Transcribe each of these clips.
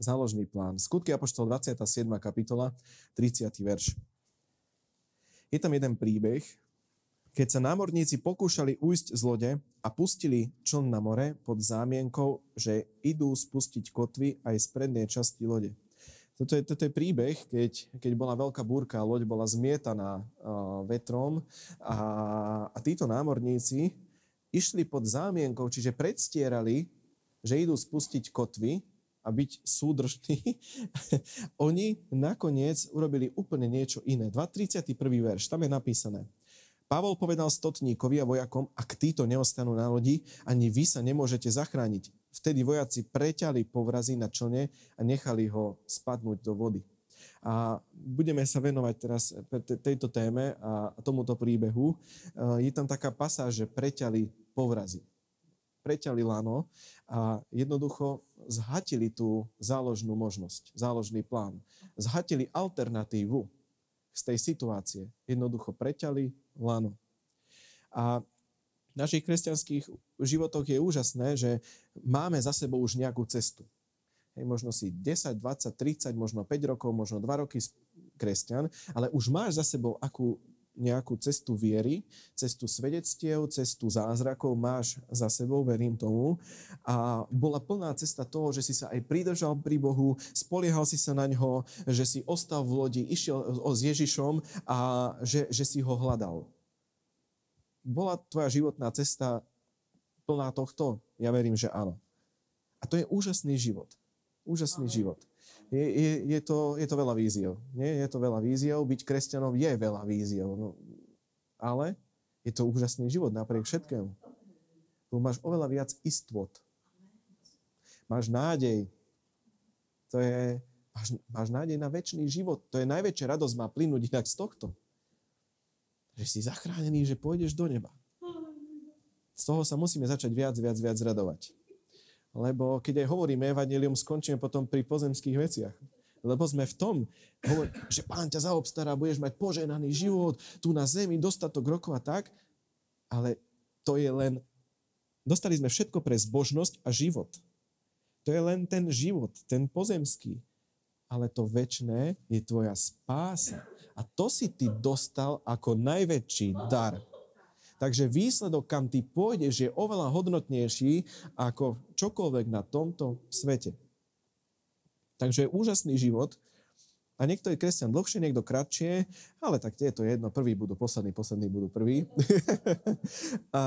záložný plán. Skutky Apoštol 27. kapitola, 30. verš. Je tam jeden príbeh, keď sa námorníci pokúšali ujsť z lode a pustili čln na more pod zámienkou, že idú spustiť kotvy aj z prednej časti lode. Toto je, toto je príbeh, keď, keď bola veľká búrka, loď bola zmietaná uh, vetrom a, a títo námorníci išli pod zámienkou, čiže predstierali, že idú spustiť kotvy a byť súdržní. Oni nakoniec urobili úplne niečo iné. 2.31. verš, tam je napísané. Pavol povedal stotníkovi a vojakom, ak títo neostanú na lodi, ani vy sa nemôžete zachrániť. Vtedy vojaci preťali povrazy na člne a nechali ho spadnúť do vody. A budeme sa venovať teraz tejto téme a tomuto príbehu. Je tam taká pasáž, že preťali povrazy. Preťali lano a jednoducho zhatili tú záložnú možnosť, záložný plán. Zhatili alternatívu z tej situácie. Jednoducho preťali lano. A v našich kresťanských životoch je úžasné, že máme za sebou už nejakú cestu. Hej, možno si 10, 20, 30, možno 5 rokov, možno 2 roky kresťan, ale už máš za sebou akú nejakú cestu viery, cestu svedectiev, cestu zázrakov máš za sebou, verím tomu. A bola plná cesta toho, že si sa aj pridržal pri Bohu, spoliehal si sa na ňo, že si ostal v lodi, išiel s Ježišom a že, že si ho hľadal bola tvoja životná cesta plná tohto? Ja verím, že áno. A to je úžasný život. Úžasný Amen. život. Je, je, je, to, je to veľa víziev. Nie? Je to veľa víziev. Byť kresťanom je veľa víziev. No, ale je to úžasný život napriek všetkému. Tu máš oveľa viac istot. Máš nádej. To je, máš, máš nádej na väčší život. To je najväčšia radosť má plynúť inak z tohto že si zachránený, že pôjdeš do neba. Z toho sa musíme začať viac, viac, viac radovať. Lebo keď aj hovoríme evanelium, skončíme potom pri pozemských veciach. Lebo sme v tom, že pán ťa zaobstará, budeš mať poženaný život, tu na zemi, dostatok rokov a tak. Ale to je len, dostali sme všetko pre zbožnosť a život. To je len ten život, ten pozemský. Ale to väčné je tvoja spása. A to si ty dostal ako najväčší dar. Takže výsledok, kam ty pôjdeš, je oveľa hodnotnejší ako čokoľvek na tomto svete. Takže je úžasný život. A niekto je kresťan dlhšie, niekto kratšie, ale tak je to jedno. Prvý budú poslední, poslední budú prví. a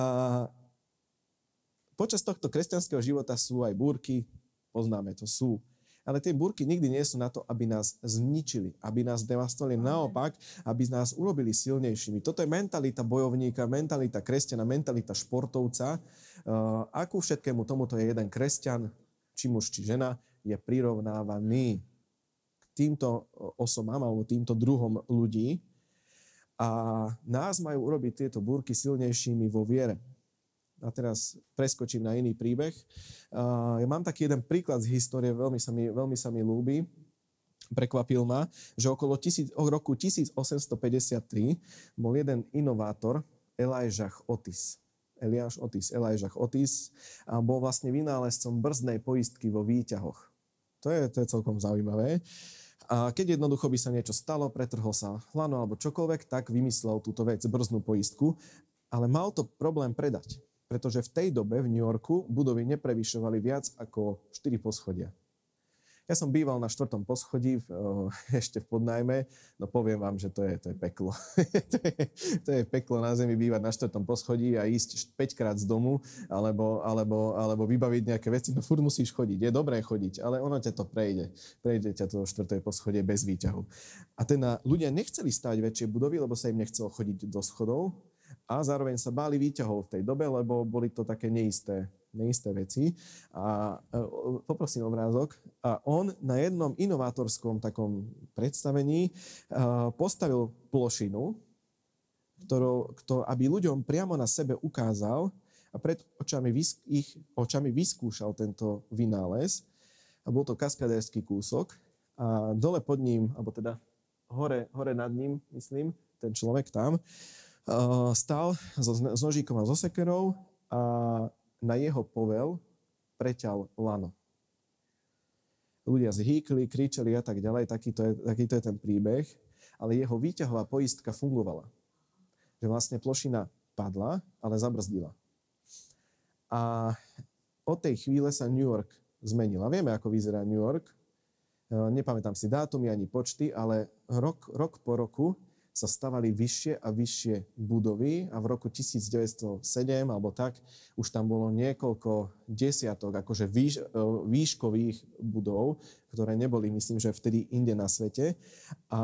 počas tohto kresťanského života sú aj búrky, poznáme to, sú ale tie búrky nikdy nie sú na to, aby nás zničili, aby nás devastovali. Naopak, aby nás urobili silnejšími. Toto je mentalita bojovníka, mentalita kresťana, mentalita športovca. Uh, akú všetkému tomuto je jeden kresťan, či muž, či žena, je prirovnávaný k týmto osobám alebo týmto druhom ľudí. A nás majú urobiť tieto búrky silnejšími vo viere a teraz preskočím na iný príbeh. Ja mám taký jeden príklad z histórie, veľmi sa mi, veľmi sa mi ľúbi. Prekvapil ma, že okolo tisíc, roku 1853 bol jeden inovátor, Elijah Otis. Eliáš Otis, Elijah Otis a bol vlastne vynálezcom brzdnej poistky vo výťahoch. To je, to je celkom zaujímavé. A keď jednoducho by sa niečo stalo, pretrhol sa hlano alebo čokoľvek, tak vymyslel túto vec, brznú poistku, ale mal to problém predať pretože v tej dobe v New Yorku budovy neprevyšovali viac ako 4 poschodia. Ja som býval na štvrtom poschodí, ešte v podnajme, no poviem vám, že to je, to je peklo. to, je, to je peklo na zemi bývať na štvrtom poschodí a ísť 5 krát z domu, alebo, alebo, alebo vybaviť nejaké veci, no furt musíš chodiť. Je dobré chodiť, ale ono ťa to prejde. Prejde ťa to štvrté poschodie bez výťahu. A teda ľudia nechceli stať väčšie budovy, lebo sa im nechcelo chodiť do schodov, a zároveň sa báli výťahov v tej dobe, lebo boli to také neisté, neisté veci. A e, poprosím obrázok. A on na jednom inovátorskom takom predstavení e, postavil plošinu, ktorou, ktorou, aby ľuďom priamo na sebe ukázal a pred očami, ich očami vyskúšal tento vynález. A bol to kaskadérsky kúsok. A dole pod ním, alebo teda hore, hore nad ním, myslím, ten človek tam, stal s nožíkom a so sekerou a na jeho povel preťal lano. ľudia zhýkli, kričali a tak ďalej, takýto je, takýto je ten príbeh, ale jeho výťahová poistka fungovala. Že vlastne plošina padla, ale zabrzdila. A od tej chvíle sa New York zmenila. Vieme, ako vyzerá New York. E, nepamätám si dátumy ani počty, ale rok, rok po roku sa stavali vyššie a vyššie budovy a v roku 1907 alebo tak už tam bolo niekoľko desiatok akože výš, e, výškových budov, ktoré neboli, myslím, že vtedy inde na svete. A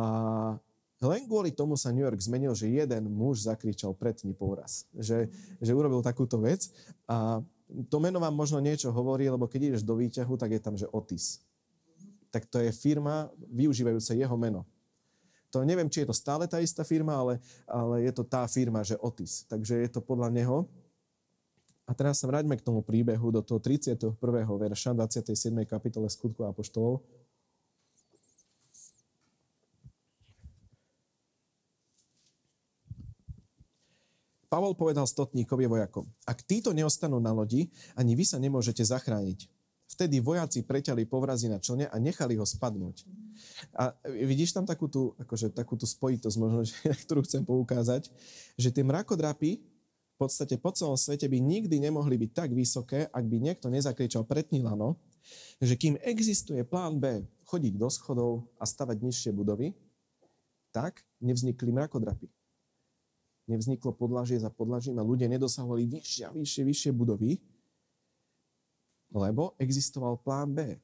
len kvôli tomu sa New York zmenil, že jeden muž zakričal pretni poraz. Že, že urobil takúto vec a to meno vám možno niečo hovorí, lebo keď ideš do výťahu, tak je tam, že Otis. Tak to je firma využívajúca jeho meno. To neviem, či je to stále tá istá firma, ale, ale je to tá firma, že Otis. Takže je to podľa neho. A teraz sa vráťme k tomu príbehu do toho 31. verša 27. kapitole skutku Apoštolov. Pavol povedal stotníkovi vojakom, ak títo neostanú na lodi, ani vy sa nemôžete zachrániť. Vtedy vojaci preťali povrazy na člne a nechali ho spadnúť. A vidíš tam takú tú, akože, takú tú spojitosť, možno, že, ktorú chcem poukázať, že tie mrakodrapy v podstate po celom svete by nikdy nemohli byť tak vysoké, ak by niekto nezakričal pretní lano, že kým existuje plán B chodiť do schodov a stavať nižšie budovy, tak nevznikli mrakodrapy. Nevzniklo podlažie za podlažím a ľudia nedosahovali vyššie a vyššie, vyššie budovy, lebo existoval plán B.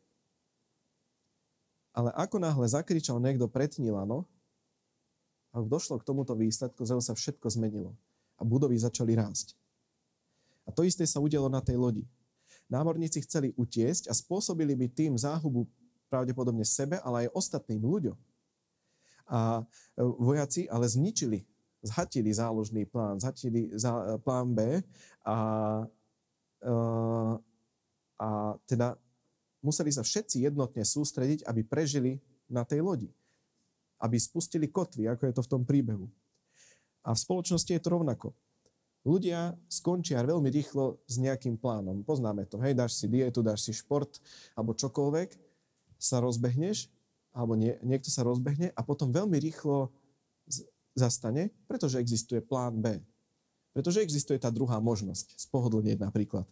Ale ako náhle zakričal niekto pretní lano, a došlo k tomuto výsledku, zrazu sa všetko zmenilo. A budovy začali rásť. A to isté sa udialo na tej lodi. Námorníci chceli utiesť a spôsobili by tým záhubu pravdepodobne sebe, ale aj ostatným ľuďom. A e, vojaci ale zničili, zhatili záložný plán, zhatili zá, plán B a, e, a teda museli sa všetci jednotne sústrediť, aby prežili na tej lodi. Aby spustili kotvy, ako je to v tom príbehu. A v spoločnosti je to rovnako. Ľudia skončia veľmi rýchlo s nejakým plánom. Poznáme to, hej, dáš si dietu, dáš si šport alebo čokoľvek, sa rozbehneš, alebo nie, niekto sa rozbehne a potom veľmi rýchlo zastane, pretože existuje plán B. Pretože existuje tá druhá možnosť, spohodlnieť napríklad.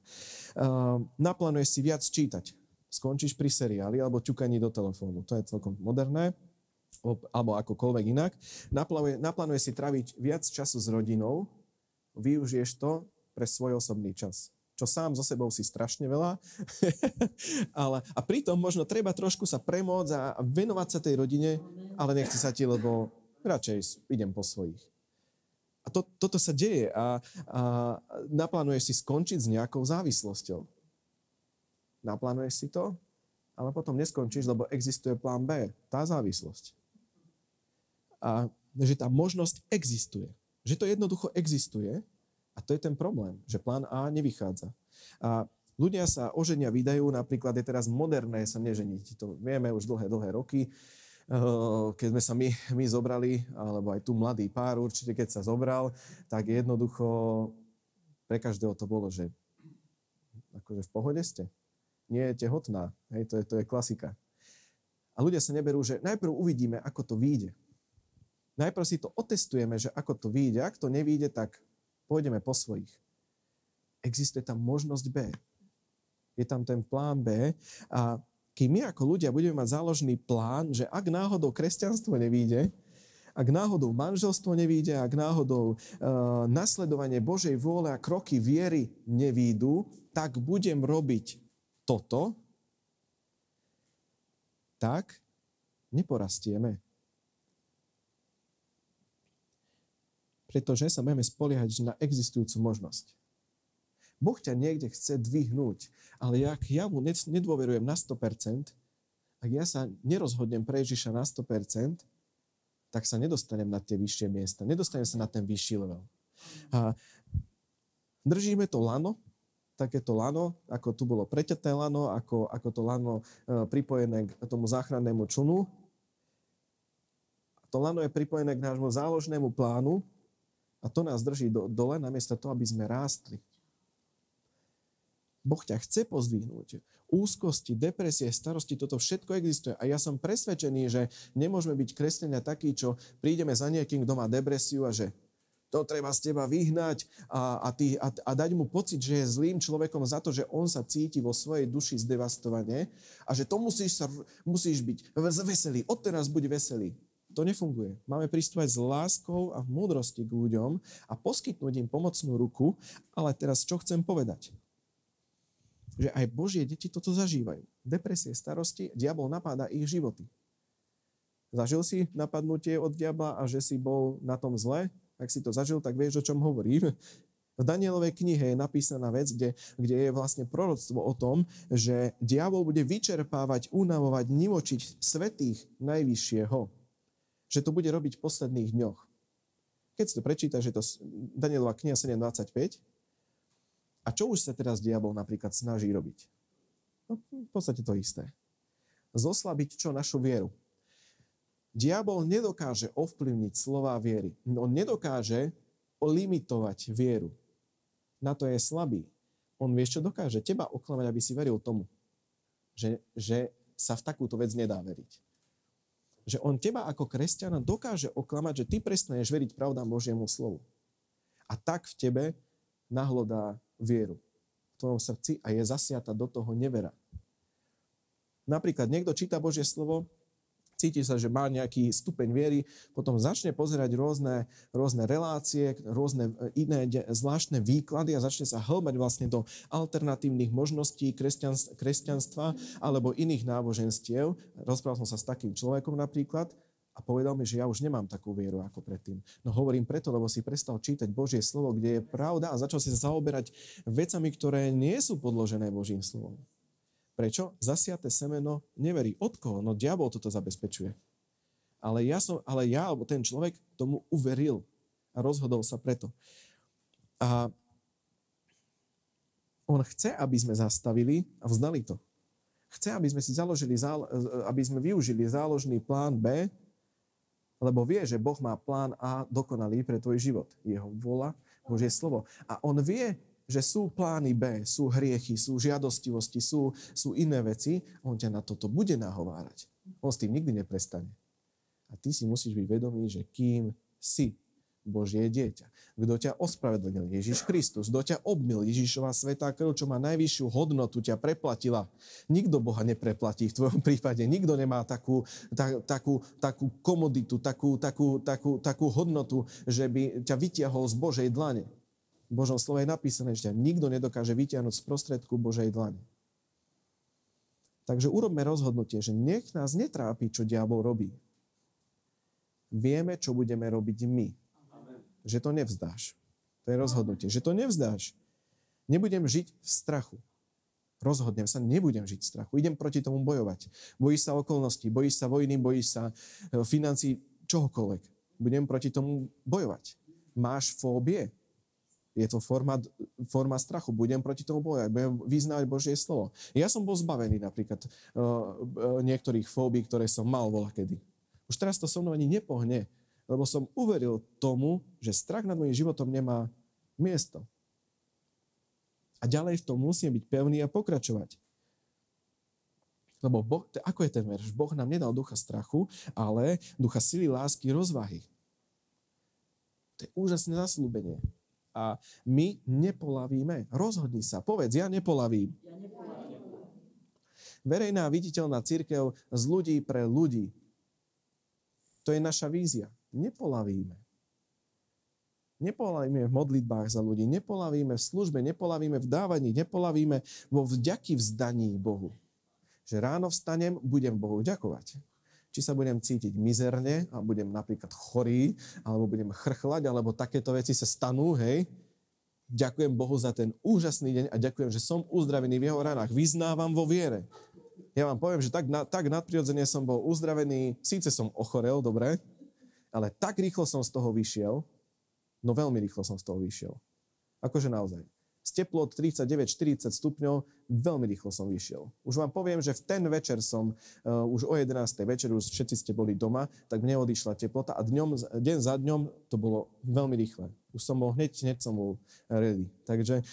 Uh, naplánuješ si viac čítať skončíš pri seriáli alebo ťukaní do telefónu. To je celkom moderné alebo akokoľvek inak. Naplánuje, si traviť viac času s rodinou, využiješ to pre svoj osobný čas. Čo sám so sebou si strašne veľa. ale, a pritom možno treba trošku sa premôcť a venovať sa tej rodine, ale nechce sa ti, lebo radšej idem po svojich. A to, toto sa deje a, a naplánuješ si skončiť s nejakou závislosťou naplánuješ si to, ale potom neskončíš, lebo existuje plán B, tá závislosť. A že tá možnosť existuje. Že to jednoducho existuje a to je ten problém, že plán A nevychádza. A ľudia sa oženia vydajú, napríklad je teraz moderné sa neženiť. To vieme už dlhé, dlhé roky. Keď sme sa my, my zobrali, alebo aj tu mladý pár určite, keď sa zobral, tak jednoducho pre každého to bolo, že akože v pohode ste nie je tehotná. Hej, to je, to je klasika. A ľudia sa neberú, že najprv uvidíme, ako to vyjde. Najprv si to otestujeme, že ako to vyjde. Ak to nevyjde, tak pôjdeme po svojich. Existuje tam možnosť B. Je tam ten plán B a keď my ako ľudia budeme mať záložný plán, že ak náhodou kresťanstvo nevíde, ak náhodou manželstvo nevíde, ak náhodou uh, nasledovanie Božej vôle a kroky viery nevídu, tak budem robiť toto, tak neporastieme. Pretože sa budeme spoliehať na existujúcu možnosť. Boh ťa niekde chce dvihnúť, ale ak ja mu nedôverujem na 100%, ak ja sa nerozhodnem pre Ježiša na 100%, tak sa nedostanem na tie vyššie miesta. Nedostanem sa na ten vyšší level. A držíme to lano, takéto lano, ako tu bolo preťaté lano, ako, ako to lano e, pripojené k tomu záchrannému čunu. To lano je pripojené k nášmu záložnému plánu a to nás drží do, dole namiesto toho, aby sme rástli. Boh ťa chce pozdvihnúť. Úzkosti, depresie, starosti, toto všetko existuje. A ja som presvedčený, že nemôžeme byť kresťania takí, čo prídeme za niekým, kto má depresiu a že to treba z teba vyhnať a, a, ty, a, a dať mu pocit, že je zlým človekom za to, že on sa cíti vo svojej duši zdevastovane a že to musíš, sa, musíš byť veselý. Odteraz buď veselý. To nefunguje. Máme pristúpať s láskou a v múdrosti k ľuďom a poskytnúť im pomocnú ruku, ale teraz čo chcem povedať? Že aj Božie deti toto zažívajú. Depresie, starosti, diabol napáda ich životy. Zažil si napadnutie od diabla a že si bol na tom zle? Ak si to zažil, tak vieš, o čom hovorím. V Danielovej knihe je napísaná vec, kde, kde je vlastne proroctvo o tom, že diabol bude vyčerpávať, unavovať, nimočiť svetých najvyššieho. Že to bude robiť v posledných dňoch. Keď si to prečítaš, že to Danielová kniha 7.25, a čo už sa teraz diabol napríklad snaží robiť? No, v podstate to isté. Zoslabiť čo našu vieru. Diabol nedokáže ovplyvniť slova viery. On nedokáže limitovať vieru. Na to je slabý. On vieš, čo dokáže? Teba oklamať, aby si veril tomu, že, že sa v takúto vec nedá veriť. Že on teba ako kresťana dokáže oklamať, že ty prestaneš veriť pravdám Božiemu slovu. A tak v tebe nahlodá vieru v tvojom srdci a je zasiata do toho nevera. Napríklad niekto číta Božie slovo, cíti sa, že má nejaký stupeň viery, potom začne pozerať rôzne, rôzne relácie, rôzne e, iné zvláštne výklady a začne sa hlbať vlastne do alternatívnych možností kresťanstva alebo iných náboženstiev. Rozprával som sa s takým človekom napríklad a povedal mi, že ja už nemám takú vieru ako predtým. No hovorím preto, lebo si prestal čítať Božie slovo, kde je pravda a začal si zaoberať vecami, ktoré nie sú podložené Božím slovom. Prečo? Zasiate semeno neverí. Od koho? No diabol toto zabezpečuje. Ale ja, som, ale ja alebo ten človek tomu uveril a rozhodol sa preto. A on chce, aby sme zastavili a vzdali to. Chce, aby sme si založili, aby sme využili záložný plán B, lebo vie, že Boh má plán A dokonalý pre tvoj život. Jeho vola, Božie slovo. A on vie, že sú plány B, sú hriechy, sú žiadostivosti, sú, sú iné veci. On ťa na toto bude nahovárať. On s tým nikdy neprestane. A ty si musíš byť vedomý, že kým si, Božie dieťa. Kto ťa ospravedlnil? Ježiš Kristus. Kto ťa obmil? Ježišová svetá krv, čo má najvyššiu hodnotu, ťa preplatila. Nikto Boha nepreplatí v tvojom prípade. Nikto nemá takú, ta, takú, takú komoditu, takú, takú, takú, takú hodnotu, že by ťa vytiahol z Božej dlane. V Božom slove je napísané, že ťa nikto nedokáže vytiahnuť z prostredku Božej dlane. Takže urobme rozhodnutie, že nech nás netrápi, čo diabol robí. Vieme, čo budeme robiť my že to nevzdáš. To je rozhodnutie, že to nevzdáš. Nebudem žiť v strachu. Rozhodnem sa, nebudem žiť v strachu. Idem proti tomu bojovať. Bojíš sa okolností, bojíš sa vojny, bojíš sa e, financí, čohokoľvek. Budem proti tomu bojovať. Máš fóbie? Je to forma, forma strachu. Budem proti tomu bojovať. Budem vyznávať Božie slovo. Ja som bol zbavený napríklad uh, uh, niektorých fóbií, ktoré som mal voľa kedy. Už teraz to so mnou ani nepohne lebo som uveril tomu, že strach nad mojim životom nemá miesto. A ďalej v tom musím byť pevný a pokračovať. Lebo boh, ako je ten verš? Boh nám nedal ducha strachu, ale ducha sily, lásky, rozvahy. To je úžasné zaslúbenie. A my nepolavíme. Rozhodni sa. Povedz, ja nepolavím. Ja nepolavím. Verejná viditeľná církev z ľudí pre ľudí. To je naša vízia nepolavíme. Nepolavíme v modlitbách za ľudí, nepolavíme v službe, nepolavíme v dávaní, nepolavíme vo vďaky vzdaní Bohu. Že ráno vstanem, budem Bohu ďakovať. Či sa budem cítiť mizerne a budem napríklad chorý, alebo budem chrchlať, alebo takéto veci sa stanú, hej. Ďakujem Bohu za ten úžasný deň a ďakujem, že som uzdravený v jeho ranách. Vyznávam vo viere. Ja vám poviem, že tak, tak nadprirodzene som bol uzdravený. Síce som ochorel, dobre, ale tak rýchlo som z toho vyšiel, no veľmi rýchlo som z toho vyšiel. Akože naozaj. Z teplot 39-40 stupňov veľmi rýchlo som vyšiel. Už vám poviem, že v ten večer som, uh, už o 11. večer, už všetci ste boli doma, tak mne odišla teplota a dňom, deň za dňom to bolo veľmi rýchle. Už som bol hneď, hneď som bol ready. Takže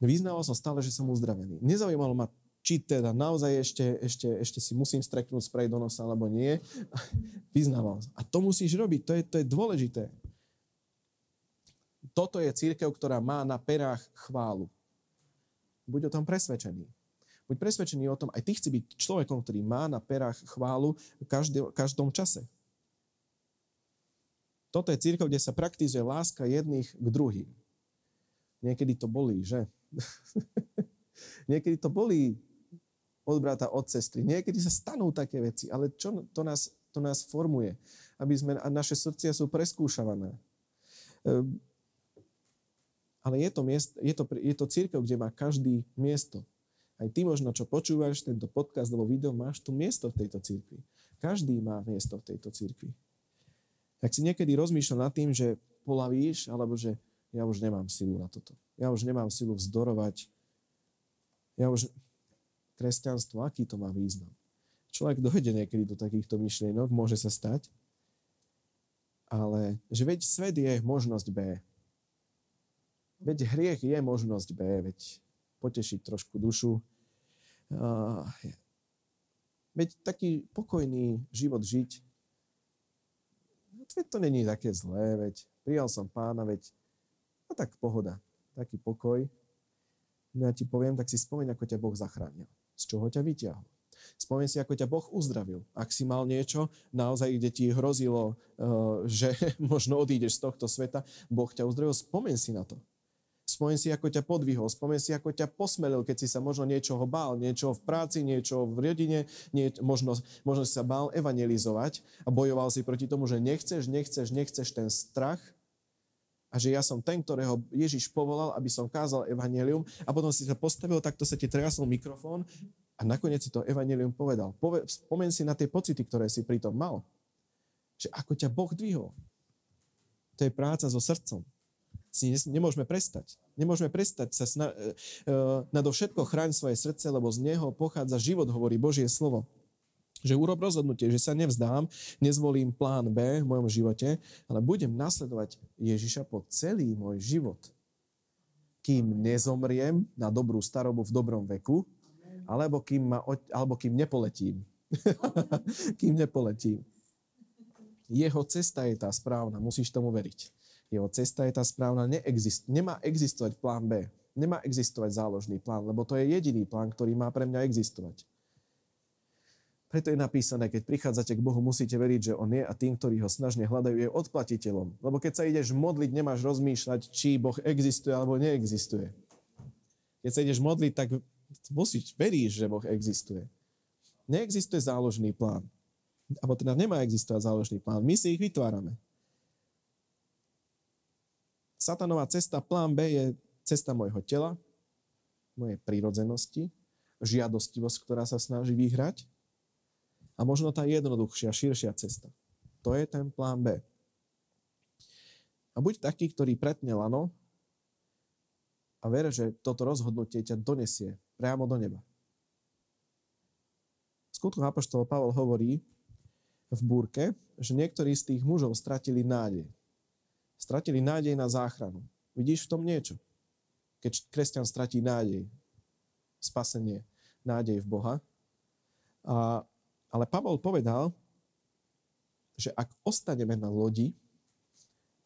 Vyznával som stále, že som uzdravený. Nezaujímalo ma, či teda naozaj ešte, ešte, ešte si musím streknúť sprej do nosa, alebo nie. Vyznával. A to musíš robiť, to je, to je dôležité. Toto je církev, ktorá má na perách chválu. Buď o tom presvedčený. Buď presvedčený o tom, aj ty chci byť človekom, ktorý má na perách chválu v každom čase. Toto je církev, kde sa praktizuje láska jedných k druhým. Niekedy to bolí, že? Niekedy to bolí od brata, od sestry. Niekedy sa stanú také veci, ale čo to nás, to nás formuje? Aby sme, a naše srdcia sú preskúšavané. Ehm, ale je to, miest, je, to, je to církev, kde má každý miesto. Aj ty možno, čo počúvaš tento podcast alebo video, máš tu miesto v tejto církvi. Každý má miesto v tejto církvi. Ak si niekedy rozmýšľal nad tým, že polavíš, alebo že ja už nemám silu na toto. Ja už nemám silu vzdorovať. Ja už... Kresťanstvo, aký to má význam? Človek dojde niekedy do takýchto myšlienok, môže sa stať, ale že veď svet je možnosť B. Veď hriech je možnosť B, veď potešiť trošku dušu. Veď taký pokojný život žiť, veď to není také zlé, veď prijal som pána, veď a tak pohoda, taký pokoj. No ja ti poviem, tak si spomeň, ako ťa Boh zachránil. Z čoho ťa vyťahol. Spomeň si, ako ťa Boh uzdravil. Ak si mal niečo, naozaj, kde ti hrozilo, uh, že možno odídeš z tohto sveta, Boh ťa uzdravil, spomeň si na to. Spomeň si, ako ťa podvihol, spomeň si, ako ťa posmelil, keď si sa možno niečoho bál, niečo v práci, niečo v rodine, nie, možno, možno si sa bál evangelizovať a bojoval si proti tomu, že nechceš, nechceš, nechceš ten strach a že ja som ten, ktorého Ježiš povolal, aby som kázal evanelium a potom si sa postavil, takto sa ti trasol mikrofón a nakoniec si to evanelium povedal. Pove, spomen si na tie pocity, ktoré si pritom mal. Že ako ťa Boh dvihol. To je práca so srdcom. Si nemôžeme prestať. Nemôžeme prestať sa sna- uh, nadovšetko chráň svoje srdce, lebo z neho pochádza život, hovorí Božie slovo že urob rozhodnutie, že sa nevzdám, nezvolím plán B v mojom živote, ale budem nasledovať Ježiša po celý môj život. Kým nezomriem na dobrú starobu v dobrom veku, alebo kým, ma, alebo kým nepoletím. kým nepoletím. Jeho cesta je tá správna, musíš tomu veriť. Jeho cesta je tá správna, neexist, nemá existovať plán B, nemá existovať záložný plán, lebo to je jediný plán, ktorý má pre mňa existovať. Preto je napísané, keď prichádzate k Bohu, musíte veriť, že On je a tým, ktorí ho snažne hľadajú, je odplatiteľom. Lebo keď sa ideš modliť, nemáš rozmýšľať, či Boh existuje alebo neexistuje. Keď sa ideš modliť, tak musíš, veríš, že Boh existuje. Neexistuje záložný plán. Alebo teda nemá existovať záložný plán. My si ich vytvárame. Satanová cesta, plán B je cesta môjho tela, mojej prírodzenosti, žiadostivosť, ktorá sa snaží vyhrať a možno tá jednoduchšia, širšia cesta. To je ten plán B. A buď taký, ktorý pretne lano a ver, že toto rozhodnutie ťa donesie priamo do neba. Skutku Apoštol Pavol hovorí v búrke, že niektorí z tých mužov stratili nádej. Stratili nádej na záchranu. Vidíš v tom niečo? Keď kresťan stratí nádej, spasenie, nádej v Boha. A ale Pavol povedal, že ak ostaneme na lodi,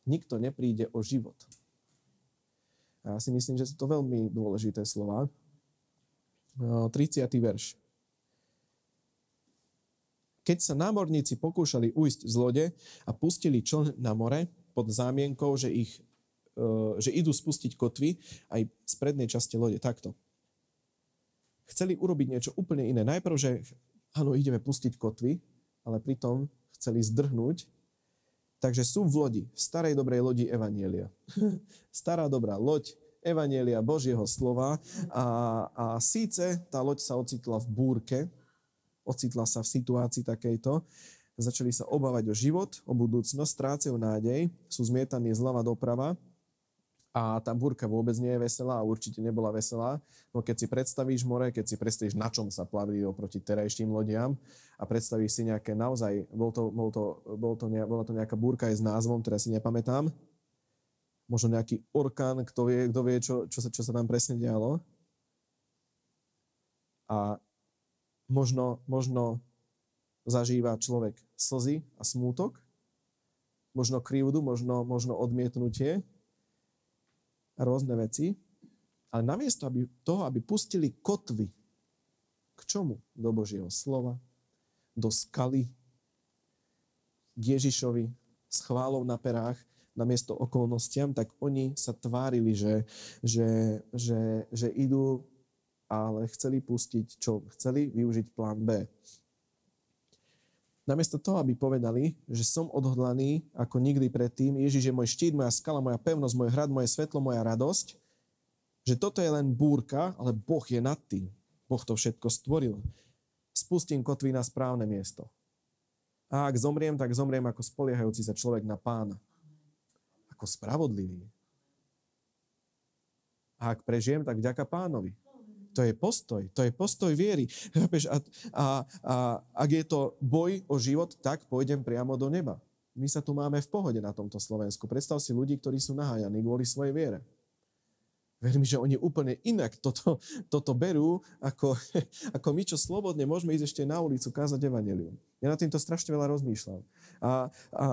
nikto nepríde o život. A ja si myslím, že sú to veľmi dôležité slova. 30. verš. Keď sa námorníci pokúšali ujsť z lode a pustili čln na more pod zámienkou, že, ich, e, že idú spustiť kotvy aj z prednej časti lode, takto. Chceli urobiť niečo úplne iné. Najprv, že áno, ideme pustiť kotvy, ale pritom chceli zdrhnúť. Takže sú v lodi, v starej dobrej lodi Evanielia. Stará dobrá loď Evanielia Božieho slova a, a síce tá loď sa ocitla v búrke, ocitla sa v situácii takejto, začali sa obávať o život, o budúcnosť, strácajú nádej, sú zmietaní zľava doprava a tá búrka vôbec nie je veselá a určite nebola veselá. No keď si predstavíš more, keď si predstavíš, na čom sa plavili oproti terajším lodiam a predstavíš si nejaké naozaj, bol to, bol to, bol to, bola to nejaká búrka aj s názvom, ktorá si nepamätám, možno nejaký orkán, kto vie, kto vie čo, čo, sa, čo sa tam presne dialo. A možno, možno zažíva človek slzy a smútok, možno krivdu, možno, možno odmietnutie rôzne veci. Ale namiesto aby, toho, aby pustili kotvy, k čomu? Do Božieho slova, do skaly, k Ježišovi, s chválou na perách, namiesto okolnostiam, tak oni sa tvárili, že, že, že, že idú, ale chceli pustiť čo? Chceli využiť plán B. Namiesto toho, aby povedali, že som odhodlaný ako nikdy predtým, Ježiš je môj štít, moja skala, moja pevnosť, môj hrad, moje svetlo, moja radosť, že toto je len búrka, ale Boh je nad tým. Boh to všetko stvoril. Spustím kotvy na správne miesto. A ak zomriem, tak zomriem ako spoliehajúci sa človek na pána. Ako spravodlivý. A ak prežijem, tak vďaka pánovi. To je postoj, to je postoj viery. A, a, a ak je to boj o život, tak pôjdem priamo do neba. My sa tu máme v pohode na tomto Slovensku. Predstav si ľudí, ktorí sú nahájaní kvôli svojej viere. Verím, že oni úplne inak toto, toto berú, ako, ako my, čo slobodne môžeme ísť ešte na ulicu kázať evanelium. Ja na týmto strašne veľa rozmýšľam. A, a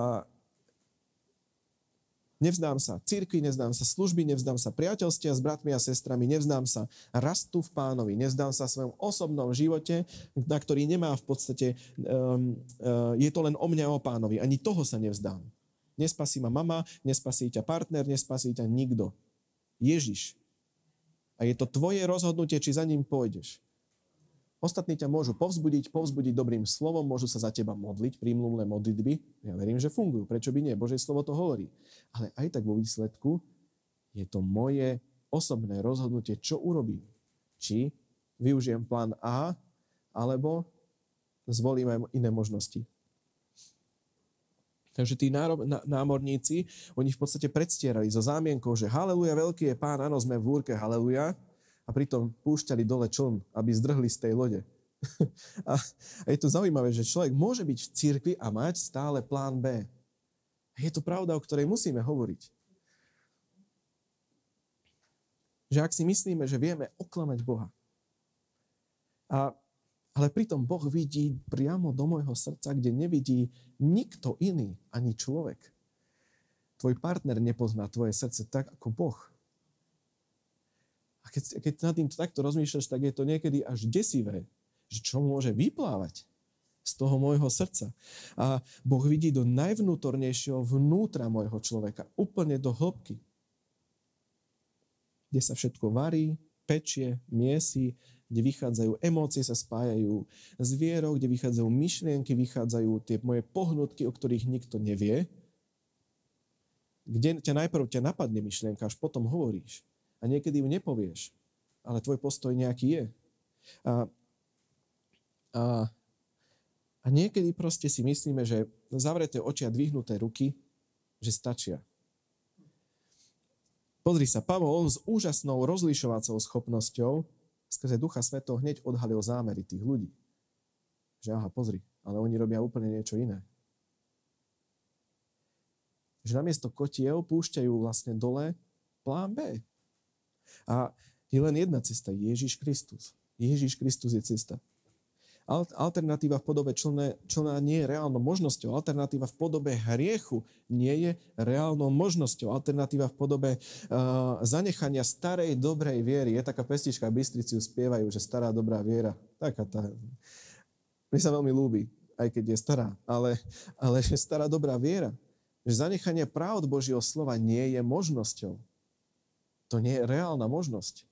Nevzdám sa cirkvi, nevzdám sa služby, nevzdám sa priateľstia s bratmi a sestrami, nevzdám sa rastu v pánovi, nevzdám sa svojom osobnom živote, na ktorý nemá v podstate, um, uh, je to len o mňa a o pánovi. Ani toho sa nevzdám. Nespasí ma mama, nespasí ťa partner, nespasí ťa nikto. Ježiš. A je to tvoje rozhodnutie, či za ním pôjdeš. Ostatní ťa môžu povzbudiť, povzbudiť dobrým slovom, môžu sa za teba modliť, prímluvné modlitby. Ja verím, že fungujú. Prečo by nie? Božie slovo to hovorí. Ale aj tak vo výsledku je to moje osobné rozhodnutie, čo urobím. Či využijem plán A, alebo zvolím aj iné možnosti. Takže tí námorníci, oni v podstate predstierali so zámienkou, že haleluja, veľký je pán, áno, sme v búrke, haleluja, a pritom púšťali dole čln, aby zdrhli z tej lode. a, je to zaujímavé, že človek môže byť v cirkvi a mať stále plán B. Je to pravda, o ktorej musíme hovoriť. Že ak si myslíme, že vieme oklamať Boha, a, ale pritom Boh vidí priamo do môjho srdca, kde nevidí nikto iný, ani človek. Tvoj partner nepozná tvoje srdce tak ako Boh. A keď, keď nad tým takto rozmýšľaš, tak je to niekedy až desivé, že čo môže vyplávať z toho môjho srdca. A Boh vidí do najvnútornejšieho vnútra môjho človeka, úplne do hĺbky, kde sa všetko varí, pečie, miesi, kde vychádzajú emócie, sa spájajú s vierou, kde vychádzajú myšlienky, vychádzajú tie moje pohnutky, o ktorých nikto nevie, kde ťa najprv ťa napadne myšlienka, až potom hovoríš. A niekedy ju nepovieš, ale tvoj postoj nejaký je. A, a, a niekedy proste si myslíme, že zavreté oči a dvihnuté ruky, že stačia. Pozri sa, Pavol, s úžasnou rozlišovacou schopnosťou skrze Ducha Svetého hneď odhalil zámery tých ľudí. Že aha, pozri, ale oni robia úplne niečo iné. Že namiesto kotiev púšťajú vlastne dole plán B. A je len jedna cesta, Ježiš Kristus. Ježiš Kristus je cesta. Alternatíva v podobe člna, nie je reálnou možnosťou. Alternatíva v podobe hriechu nie je reálnou možnosťou. Alternatíva v podobe uh, zanechania starej dobrej viery. Je taká pestička, Bystriciu spievajú, že stará dobrá viera. Taká tá. Mne sa veľmi ľúbi, aj keď je stará. Ale, ale že stará dobrá viera. Že zanechanie práv Božieho slova nie je možnosťou. To nie je reálna možnosť.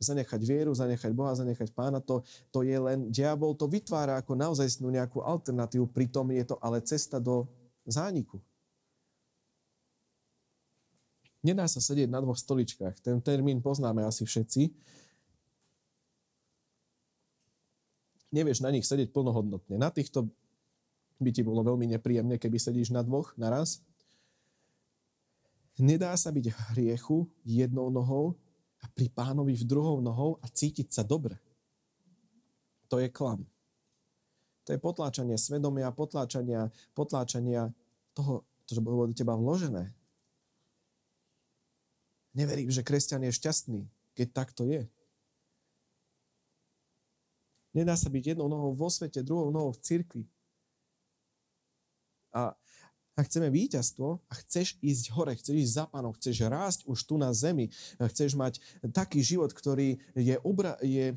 Zanechať vieru, zanechať Boha, zanechať pána, to, to je len, diabol to vytvára ako naozaj nejakú alternatívu, pritom je to ale cesta do zániku. Nedá sa sedieť na dvoch stoličkách. Ten termín poznáme asi všetci. Nevieš na nich sedieť plnohodnotne. Na týchto by ti bolo veľmi nepríjemne, keby sedíš na dvoch naraz. Nedá sa byť v hriechu jednou nohou a pri pánovi v druhou nohou a cítiť sa dobre. To je klam. To je potláčanie svedomia, potláčania, potláčania toho, čo bolo do teba vložené. Neverím, že kresťan je šťastný, keď takto je. Nedá sa byť jednou nohou vo svete, druhou nohou v cirkvi. A ak chceme víťazstvo a chceš ísť hore, chceš ísť za pánom, chceš rásť už tu na zemi, chceš mať taký život, ktorý je, obra- je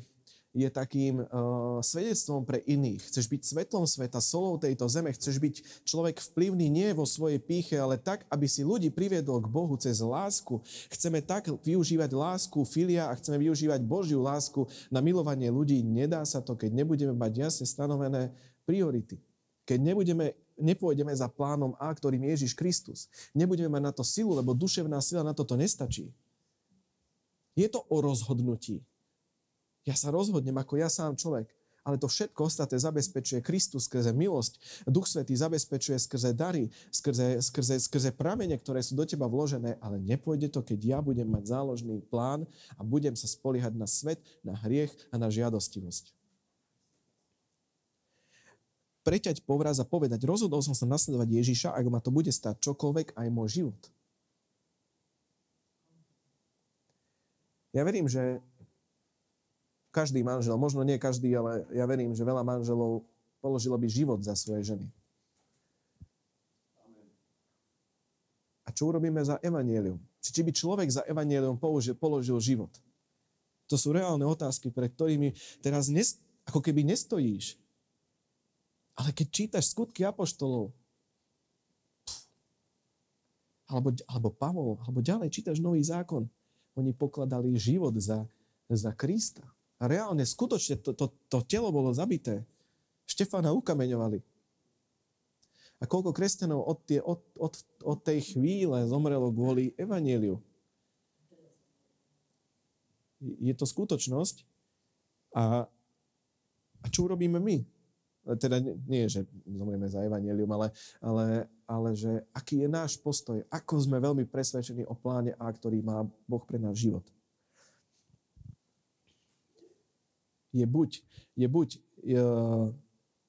je takým uh, svedectvom pre iných. Chceš byť svetlom sveta, solou tejto zeme, chceš byť človek vplyvný nie vo svojej píche, ale tak, aby si ľudí priviedol k Bohu cez lásku. Chceme tak využívať lásku filia a chceme využívať Božiu lásku na milovanie ľudí. Nedá sa to, keď nebudeme mať jasne stanovené priority. Keď nebudeme, nepôjdeme za plánom A, ktorým je Ježiš Kristus. Nebudeme mať na to silu, lebo duševná sila na toto nestačí. Je to o rozhodnutí. Ja sa rozhodnem ako ja sám človek. Ale to všetko ostatné zabezpečuje Kristus skrze milosť. Duch Svetý zabezpečuje skrze dary, skrze, skrze, skrze pramene, ktoré sú do teba vložené, ale nepôjde to, keď ja budem mať záložný plán a budem sa spoliehať na svet, na hriech a na žiadostivosť. Preťať povraz a povedať, rozhodol som sa nasledovať Ježiša, ak ma to bude stať čokoľvek, aj môj život. Ja verím, že každý manžel, možno nie každý, ale ja verím, že veľa manželov položilo by život za svoje ženy. A čo urobíme za evanielium? Či, či by človek za evanielium položil, položil život? To sú reálne otázky, pred ktorými teraz nes, ako keby nestojíš. Ale keď čítaš skutky apoštolov, alebo, alebo Pavol, alebo ďalej čítaš nový zákon, oni pokladali život za, za Krista. A reálne, skutočne to, to, to telo bolo zabité. Štefana ukameňovali. A koľko kresťanov od, tie, od, od, od tej chvíle zomrelo kvôli evaníliu. Je to skutočnosť. A, a čo urobíme my? Teda nie, že zomrieme za evanílium, ale, ale, ale že aký je náš postoj, ako sme veľmi presvedčení o pláne A, ktorý má Boh pre náš život. je buď, je buď je,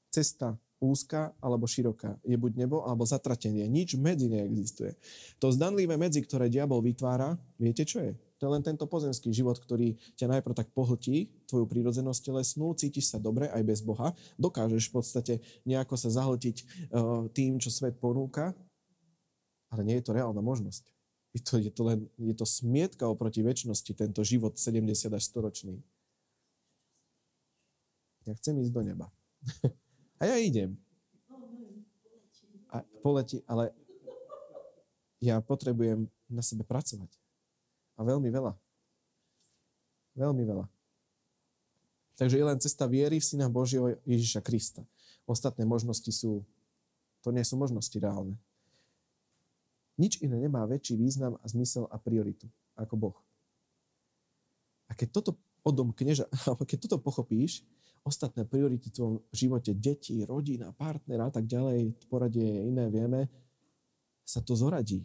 cesta úzka alebo široká. Je buď nebo alebo zatratenie. Nič medzi neexistuje. To zdanlivé medzi, ktoré diabol vytvára, viete čo je? To je len tento pozemský život, ktorý ťa najprv tak pohltí, tvoju prírodzenosť telesnú, cítiš sa dobre aj bez Boha, dokážeš v podstate nejako sa zahltiť uh, tým, čo svet ponúka, ale nie je to reálna možnosť. Je to, je to len je to smietka oproti väčšnosti, tento život 70 až 100 ročný. Ja chcem ísť do neba. a ja idem. A poletí, ale ja potrebujem na sebe pracovať. A veľmi veľa. Veľmi veľa. Takže je len cesta viery v Syna Božieho Ježiša Krista. Ostatné možnosti sú, to nie sú možnosti reálne. Nič iné nemá väčší význam a zmysel a prioritu ako Boh. A keď toto odomkneš, alebo keď toto pochopíš, ostatné priority v tvojom živote, deti, rodina, partnera a tak ďalej, poradie je iné, vieme, sa to zoradí.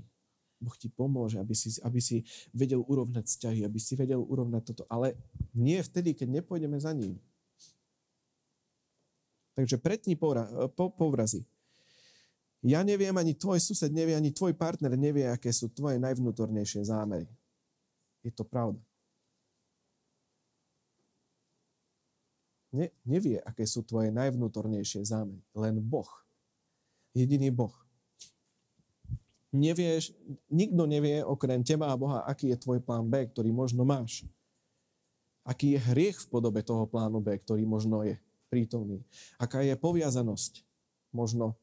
Boh ti pomôže, aby si, aby si vedel urovnať vzťahy, aby si vedel urovnať toto. Ale nie vtedy, keď nepôjdeme za ním. Takže pretni povra, po, povrazy. Ja neviem, ani tvoj sused nevie, ani tvoj partner nevie, aké sú tvoje najvnútornejšie zámery. Je to pravda. ne, nevie, aké sú tvoje najvnútornejšie zámery. Len Boh. Jediný Boh. Nevieš, nikto nevie okrem teba a Boha, aký je tvoj plán B, ktorý možno máš. Aký je hriech v podobe toho plánu B, ktorý možno je prítomný. Aká je poviazanosť, možno,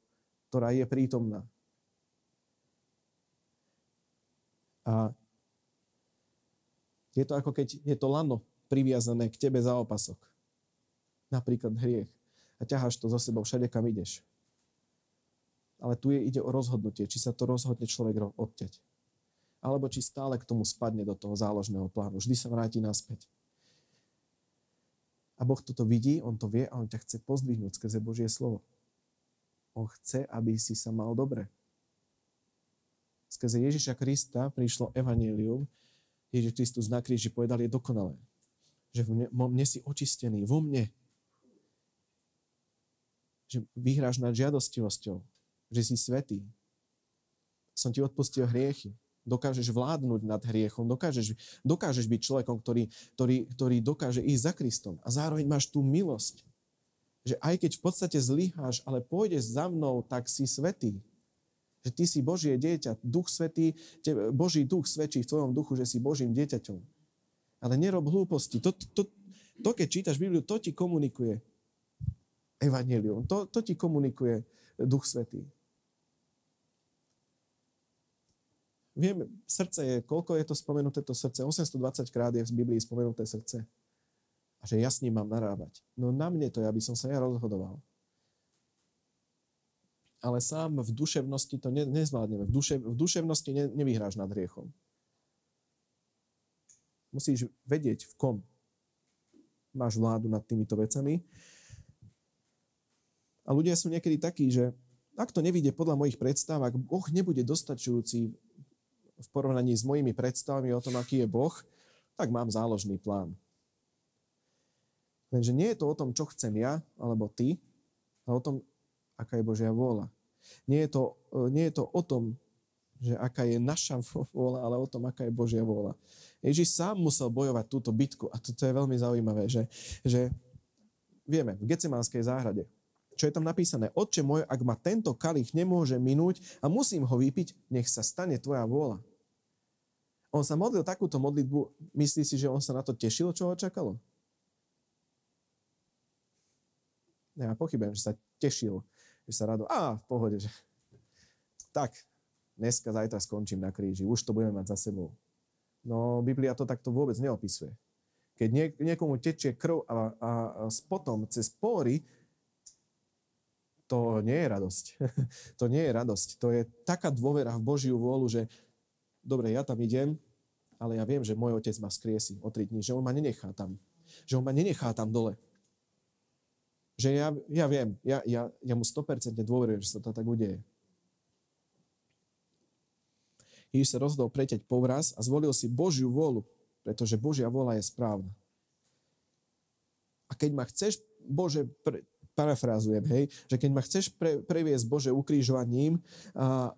ktorá je prítomná. A je to ako keď je to lano priviazané k tebe za opasok napríklad hriech a ťaháš to zo sebou všade, kam ideš. Ale tu je, ide o rozhodnutie, či sa to rozhodne človek odteť. Alebo či stále k tomu spadne do toho záložného plánu. Vždy sa vráti naspäť. A Boh toto vidí, On to vie a On ťa chce pozdvihnúť skrze Božie slovo. On chce, aby si sa mal dobre. Skrze Ježiša Krista prišlo evanílium. Ježiš Kristus na kríži povedal, je dokonalé. Že mne, mne si očistený, vo mne že vyhráš nad žiadostivosťou, že si svetý. Som ti odpustil hriechy. Dokážeš vládnuť nad hriechom, dokážeš, dokážeš byť človekom, ktorý, ktorý, ktorý dokáže ísť za Kristom. A zároveň máš tú milosť, že aj keď v podstate zlyháš, ale pôjdeš za mnou, tak si svetý. Že ty si Božie dieťa, duch svetý, Boží duch svedčí v tvojom duchu, že si Božím dieťaťom. Ale nerob hlúposti. To, to, to, keď čítaš Bibliu, to ti komunikuje Evangelium. To, to ti komunikuje Duch Svetý. Viem, srdce je, koľko je to spomenuté to srdce? 820 krát je v Biblii spomenuté srdce. A že ja s ním mám narábať. No na mne to je, aby som sa ja rozhodoval. Ale sám v duševnosti to ne, nezvládneme. V, duše, v duševnosti ne, nevyhráš nad hriechom. Musíš vedieť, v kom máš vládu nad týmito vecami. A ľudia sú niekedy takí, že ak to nevíde podľa mojich predstav, ak Boh nebude dostačujúci v porovnaní s mojimi predstavami o tom, aký je Boh, tak mám záložný plán. Lenže nie je to o tom, čo chcem ja alebo ty, ale o tom, aká je Božia vôľa. Nie je to, nie je to o tom, že aká je naša vôľa, ale o tom, aká je Božia vôľa. Ježiš sám musel bojovať túto bitku a toto je veľmi zaujímavé, že, že vieme, v Gecemánskej záhrade, čo je tam napísané, Otče môj, ak ma tento kalich nemôže minúť a musím ho vypiť, nech sa stane tvoja vôľa. On sa modlil takúto modlitbu, myslí si, že on sa na to tešil, čo ho čakalo? Ja pochybujem, že sa tešil, že sa rado, a v pohode, že tak, dneska, zajtra skončím na kríži, už to budeme mať za sebou. No, Biblia to takto vôbec neopisuje. Keď nie, niekomu tečie krv a, a, a potom cez pory, to nie je radosť. to nie je radosť. To je taká dôvera v Božiu vôľu, že dobre, ja tam idem, ale ja viem, že môj otec ma skriesi o tri dní, že on ma nenechá tam. Že on ma nenechá tam dole. Že ja, ja viem, ja, ja, ja mu 100% dôverujem, že sa to tak udeje. Ježiš sa rozhodol preteť povraz a zvolil si Božiu vôľu, pretože Božia vôľa je správna. A keď ma chceš, Bože, pre, parafrázujem, hej, že keď ma chceš pre, previesť Bože ukrižovaním, a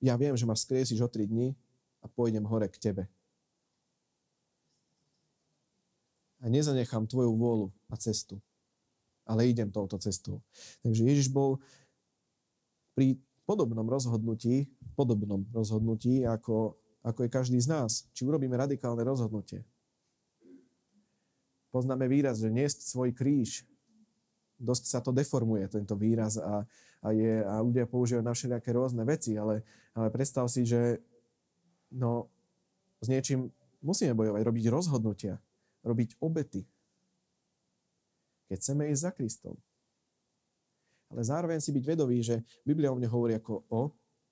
ja viem, že ma vzkriesiš o tri dni a pôjdem hore k Tebe. A nezanechám Tvoju vôľu a cestu, ale idem touto cestou. Takže Ježiš bol pri podobnom rozhodnutí, podobnom rozhodnutí, ako, ako je každý z nás. Či urobíme radikálne rozhodnutie. Poznáme výraz, že niesť svoj kríž. Dosť sa to deformuje, tento výraz a, a, je, a ľudia používajú na všelijaké rôzne veci, ale, ale predstav si, že no, s niečím musíme bojovať, robiť rozhodnutia, robiť obety. Keď chceme ísť za Kristom. Ale zároveň si byť vedový, že Biblia o mne hovorí ako o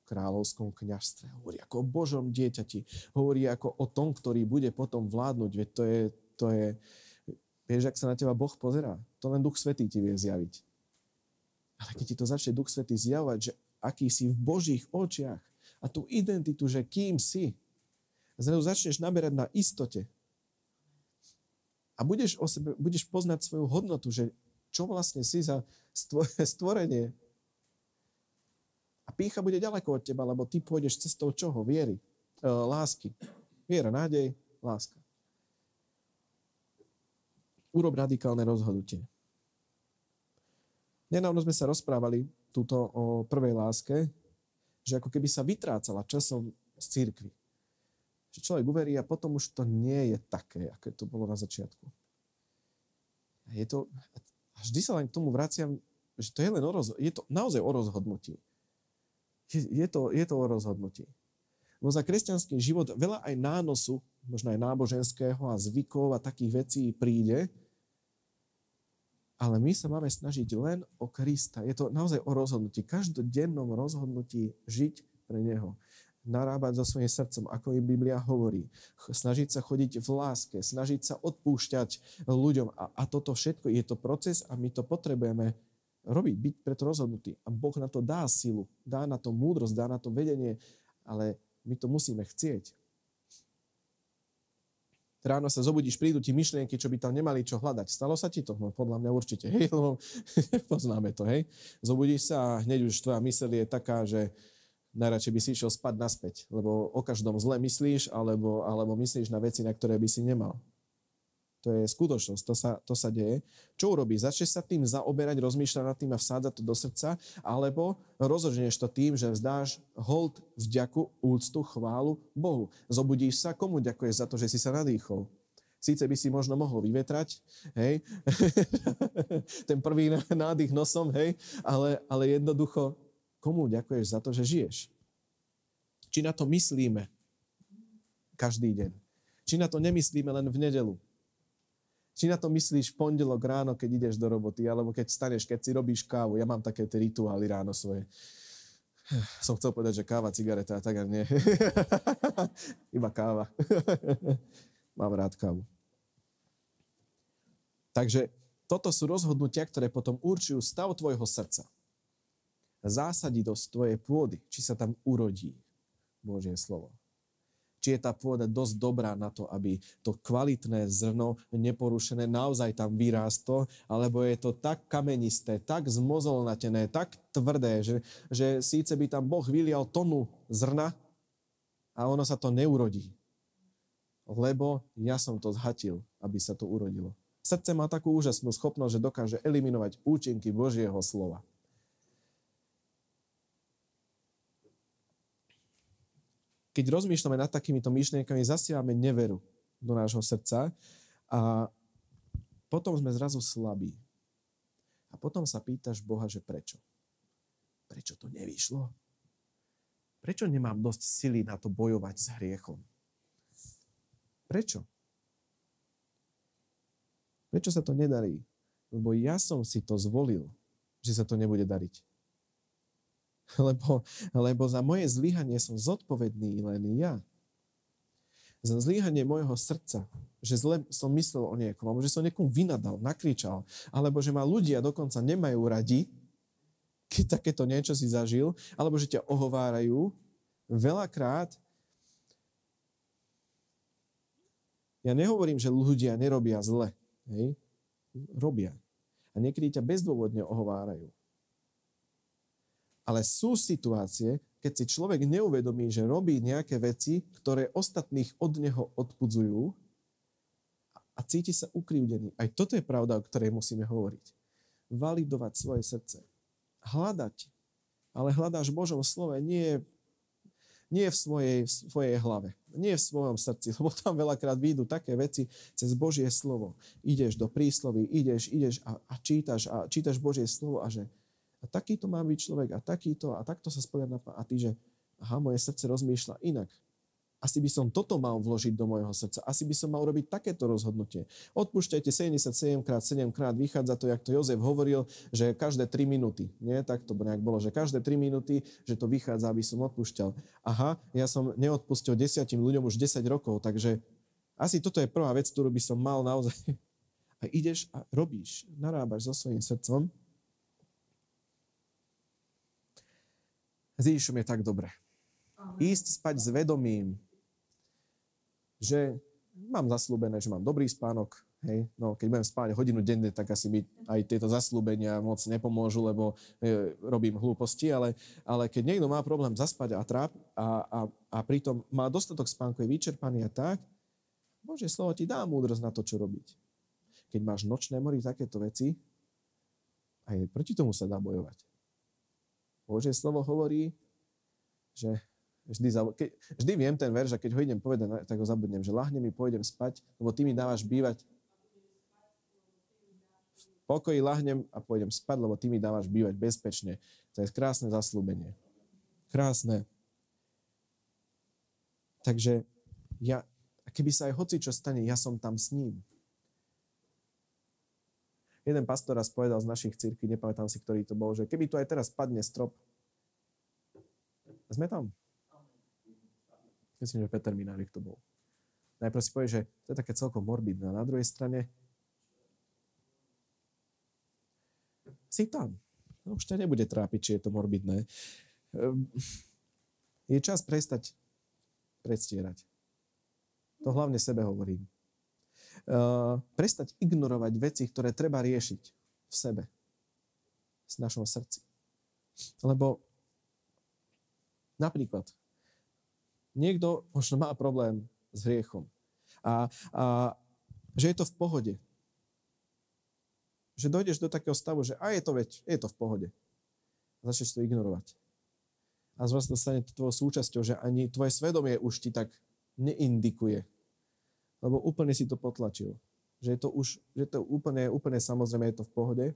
kráľovskom kňažstve. Hovorí ako o Božom dieťati. Hovorí ako o tom, ktorý bude potom vládnuť. Veď to je, to je, vieš, ak sa na teba Boh pozerá, to len Duch Svetý ti vie zjaviť. Ale keď ti to začne Duch Svetý zjavovať, že aký si v Božích očiach a tú identitu, že kým si, zrazu začneš naberať na istote. A budeš, o sebe, budeš poznať svoju hodnotu, že čo vlastne si za stvorenie. A pícha bude ďaleko od teba, lebo ty pôjdeš cestou čoho? Viery, e, lásky. Viera, nádej, láska. Urob radikálne rozhodnutie. Nedávno sme sa rozprávali túto o prvej láske, že ako keby sa vytrácala časom z církvy. Že človek uverí a potom už to nie je také, ako to bolo na začiatku. Je to, a vždy sa len k tomu vraciam, že to je len o roz, je to naozaj o rozhodnutí. Je, je, to, je to o rozhodnutí. Lebo za kresťanský život veľa aj nánosu, možno aj náboženského a zvykov a takých vecí príde, ale my sa máme snažiť len o Krista. Je to naozaj o rozhodnutí. Každodennom rozhodnutí žiť pre Neho narábať so svojím srdcom, ako im Biblia hovorí. Snažiť sa chodiť v láske, snažiť sa odpúšťať ľuďom. A, a toto všetko je to proces a my to potrebujeme robiť, byť preto rozhodnutí. A Boh na to dá silu, dá na to múdrosť, dá na to vedenie, ale my to musíme chcieť. Ráno sa zobudíš, prídu ti myšlienky, čo by tam nemali čo hľadať. Stalo sa ti to? No podľa mňa určite, hej, lebo poznáme to, hej. Zobudíš sa a hneď už tvoja myseľ je taká, že najradšej by si išiel spať naspäť, lebo o každom zle myslíš, alebo, alebo myslíš na veci, na ktoré by si nemal. To je skutočnosť, to sa, to sa deje. Čo urobí? Začneš sa tým zaoberať, rozmýšľať nad tým a vsádzať to do srdca, alebo rozhodneš to tým, že vzdáš hold, vďaku, úctu, chválu Bohu. Zobudíš sa, komu ďakuješ za to, že si sa nadýchol? Síce by si možno mohol vyvetrať, hej, ten prvý nádych nosom, hej, ale, ale jednoducho, komu ďakuješ za to, že žiješ? Či na to myslíme každý deň? Či na to nemyslíme len v nedelu? Či na to myslíš v pondelok ráno, keď ideš do roboty, alebo keď staneš, keď si robíš kávu. Ja mám také tie rituály ráno svoje. Som chcel povedať, že káva, cigareta, tak a nie. Iba káva. mám rád kávu. Takže toto sú rozhodnutia, ktoré potom určujú stav tvojho srdca. Zásaditosť tvojej pôdy, či sa tam urodí Božie slovo či je tá pôda dosť dobrá na to, aby to kvalitné zrno neporušené naozaj tam vyrástlo, alebo je to tak kamenisté, tak zmozolnatené, tak tvrdé, že, že síce by tam Boh vylial tonu zrna a ono sa to neurodí. Lebo ja som to zhatil, aby sa to urodilo. Srdce má takú úžasnú schopnosť, že dokáže eliminovať účinky Božieho slova. Keď rozmýšľame nad takýmito myšlienkami, zasievame neveru do nášho srdca a potom sme zrazu slabí. A potom sa pýtaš Boha, že prečo? Prečo to nevyšlo? Prečo nemám dosť sily na to bojovať s hriechom? Prečo? Prečo sa to nedarí? Lebo ja som si to zvolil, že sa to nebude dariť. Lebo, lebo za moje zlyhanie som zodpovedný len ja. Za zlyhanie môjho srdca, že zle som myslel o niekom, alebo že som niekomu vynadal, nakričal, alebo že ma ľudia dokonca nemajú radi, keď takéto niečo si zažil, alebo že ťa ohovárajú, veľakrát ja nehovorím, že ľudia nerobia zle. Hej? Robia. A niekedy ťa bezdôvodne ohovárajú. Ale sú situácie, keď si človek neuvedomí, že robí nejaké veci, ktoré ostatných od neho odpudzujú a cíti sa ukrivdený. Aj toto je pravda, o ktorej musíme hovoriť. Validovať svoje srdce. Hľadať. Ale hľadáš Božom slove, nie, nie v svojej, v svojej hlave, nie v svojom srdci, lebo tam veľakrát výjdu také veci cez Božie slovo. Ideš do príslovy, ideš, ideš a, a čítaš a čítaš Božie slovo a že a takýto má byť človek a takýto a takto sa spoliať na a ty, že aha, moje srdce rozmýšľa inak. Asi by som toto mal vložiť do môjho srdca. Asi by som mal robiť takéto rozhodnutie. Odpúšťajte 77 krát, 7 krát. Vychádza to, jak to Jozef hovoril, že každé 3 minúty. Nie, tak to nejak bolo, že každé 3 minúty, že to vychádza, aby som odpúšťal. Aha, ja som neodpustil desiatim ľuďom už 10 rokov, takže asi toto je prvá vec, ktorú by som mal naozaj. A ideš a robíš, narábaš so svojím srdcom S Ježišom je tak dobre. Ísť spať s vedomím, že mám zaslúbené, že mám dobrý spánok, hej, no keď budem spať hodinu denne, tak asi mi aj tieto zaslúbenia moc nepomôžu, lebo e, robím hlúposti, ale, ale keď niekto má problém zaspať a tráp a, a, a pritom má dostatok spánku, je vyčerpaný a tak, Bože slovo ti dá múdrosť na to, čo robiť. Keď máš nočné mory, takéto veci, aj proti tomu sa dá bojovať. Božie slovo hovorí, že vždy, ke, vždy viem ten verš a keď ho idem povedať, tak ho zabudnem, že lahne mi, pôjdem spať, lebo ty mi dávaš bývať v pokoji lahnem a pôjdem spať, lebo ty mi dávaš bývať bezpečne. To je krásne zaslúbenie. Krásne. Takže ja, keby sa aj hoci čo stane, ja som tam s ním. Jeden pastor raz povedal z našich církví, nepamätám si, ktorý to bol, že keby tu aj teraz padne strop, sme tam. Myslím, že Peter Minávik to bol. Najprv si povie, že to je také celkom morbidné. Na druhej strane si tam. No, už ťa nebude trápiť, či je to morbidné. Ehm, je čas prestať predstierať. To hlavne sebe hovorím. Uh, prestať ignorovať veci, ktoré treba riešiť v sebe, v našom srdci. Lebo Napríklad, niekto možno má problém s hriechom. A, a že je to v pohode. Že dojdeš do takého stavu, že a je to veď, je to v pohode. A začneš to ignorovať. A zase to stane tvojou súčasťou, že ani tvoje svedomie už ti tak neindikuje. Lebo úplne si to potlačil. Že je to už, že to úplne, úplne samozrejme je to v pohode.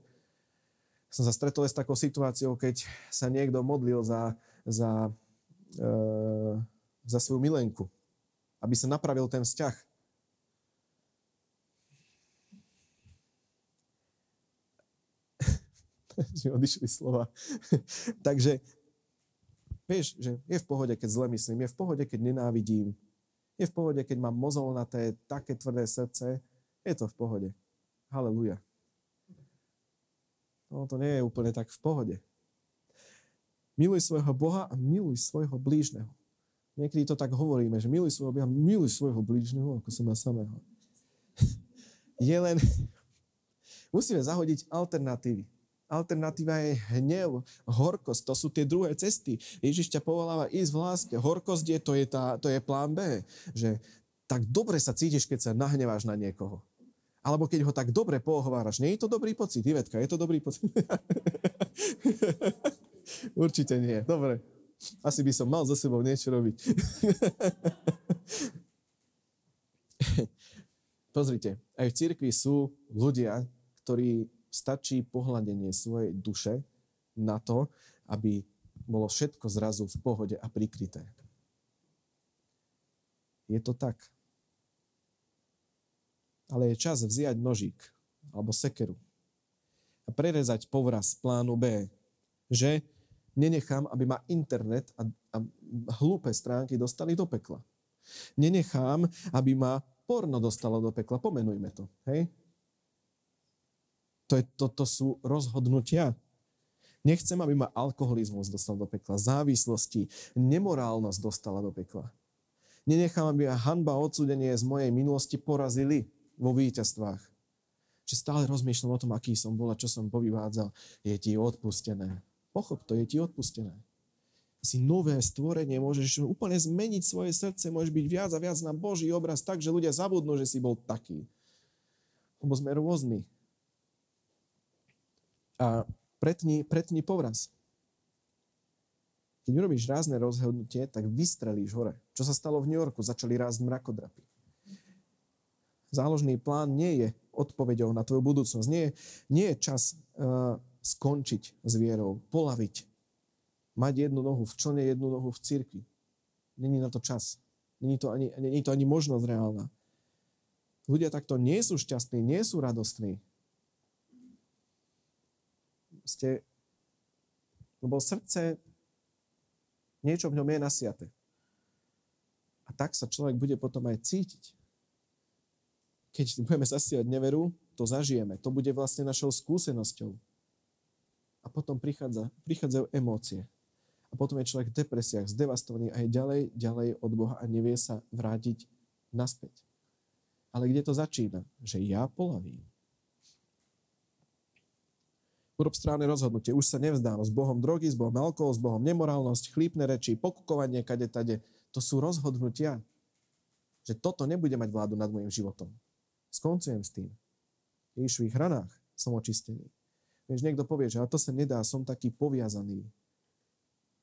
Som sa stretol s takou situáciou, keď sa niekto modlil za, za, e, za svoju milenku. Aby sa napravil ten vzťah. že odišli slova. Takže vieš, že je v pohode, keď zle myslím, je v pohode, keď nenávidím, je v pohode, keď mám mozolnaté, také tvrdé srdce, je to v pohode. Haleluja. No to nie je úplne tak v pohode. Miluj svojho Boha a miluj svojho blížneho. Niekedy to tak hovoríme, že miluj svojho Boha, miluj svojho blížneho, ako seba samého. je len... Musíme zahodiť alternatívy. Alternatíva je hnev, horkosť, to sú tie druhé cesty. Ježiš ťa povoláva ísť v láske. Horkosť je, to je, tá, to je plán B. Že tak dobre sa cítiš, keď sa nahneváš na niekoho. Alebo keď ho tak dobre pohováraš. Nie je to dobrý pocit, Ivetka, je to dobrý pocit? Určite nie. Dobre. Asi by som mal za sebou niečo robiť. Pozrite, aj v cirkvi sú ľudia, ktorí stačí pohľadenie svojej duše na to, aby bolo všetko zrazu v pohode a prikryté. Je to tak. Ale je čas vziať nožík alebo sekeru a prerezať povraz plánu B, že nenechám, aby ma internet a, a hlúpe stránky dostali do pekla. Nenechám, aby ma porno dostalo do pekla. Pomenujme to. Hej? To je, toto sú rozhodnutia. Nechcem, aby ma alkoholizmus dostal do pekla, závislosti, nemorálnosť dostala do pekla. Nenechám, aby ma hanba a odsúdenie z mojej minulosti porazili vo víťazstvách. Čiže stále rozmýšľam o tom, aký som bol a čo som povyvádzal. Je ti odpustené. Pochop to, je ti odpustené. Si nové stvorenie, môžeš úplne zmeniť svoje srdce, môžeš byť viac a viac na Boží obraz tak, že ľudia zabudnú, že si bol taký. Lebo sme rôzni a pretni, pretni povraz. Keď urobíš rázne rozhodnutie, tak vystrelíš hore. Čo sa stalo v New Yorku? Začali rásť mrakodrapy. Záložný plán nie je odpovedou na tvoju budúcnosť. Nie, nie je čas uh, skončiť s vierou, polaviť. Mať jednu nohu v člne, jednu nohu v cirkvi. Není na to čas. Není to ani, není to ani možnosť reálna. Ľudia takto nie sú šťastní, nie sú radostní ste, lebo srdce, niečo v ňom je nasiate. A tak sa človek bude potom aj cítiť. Keď budeme zasiať neveru, to zažijeme. To bude vlastne našou skúsenosťou. A potom prichádza, prichádzajú emócie. A potom je človek v depresiách, zdevastovaný a je ďalej, ďalej od Boha a nevie sa vrátiť naspäť. Ale kde to začína? Že ja polavím. Urob správne rozhodnutie. Už sa nevzdám. S Bohom drogy, s Bohom alkohol, s Bohom nemorálnosť, chlípne reči, pokukovanie kade tade. To sú rozhodnutia. Že toto nebude mať vládu nad môjim životom. Skoncujem s tým. V Ježišových hranách som očistený. Vieš, niekto povie, že ale to sa nedá, som taký poviazaný.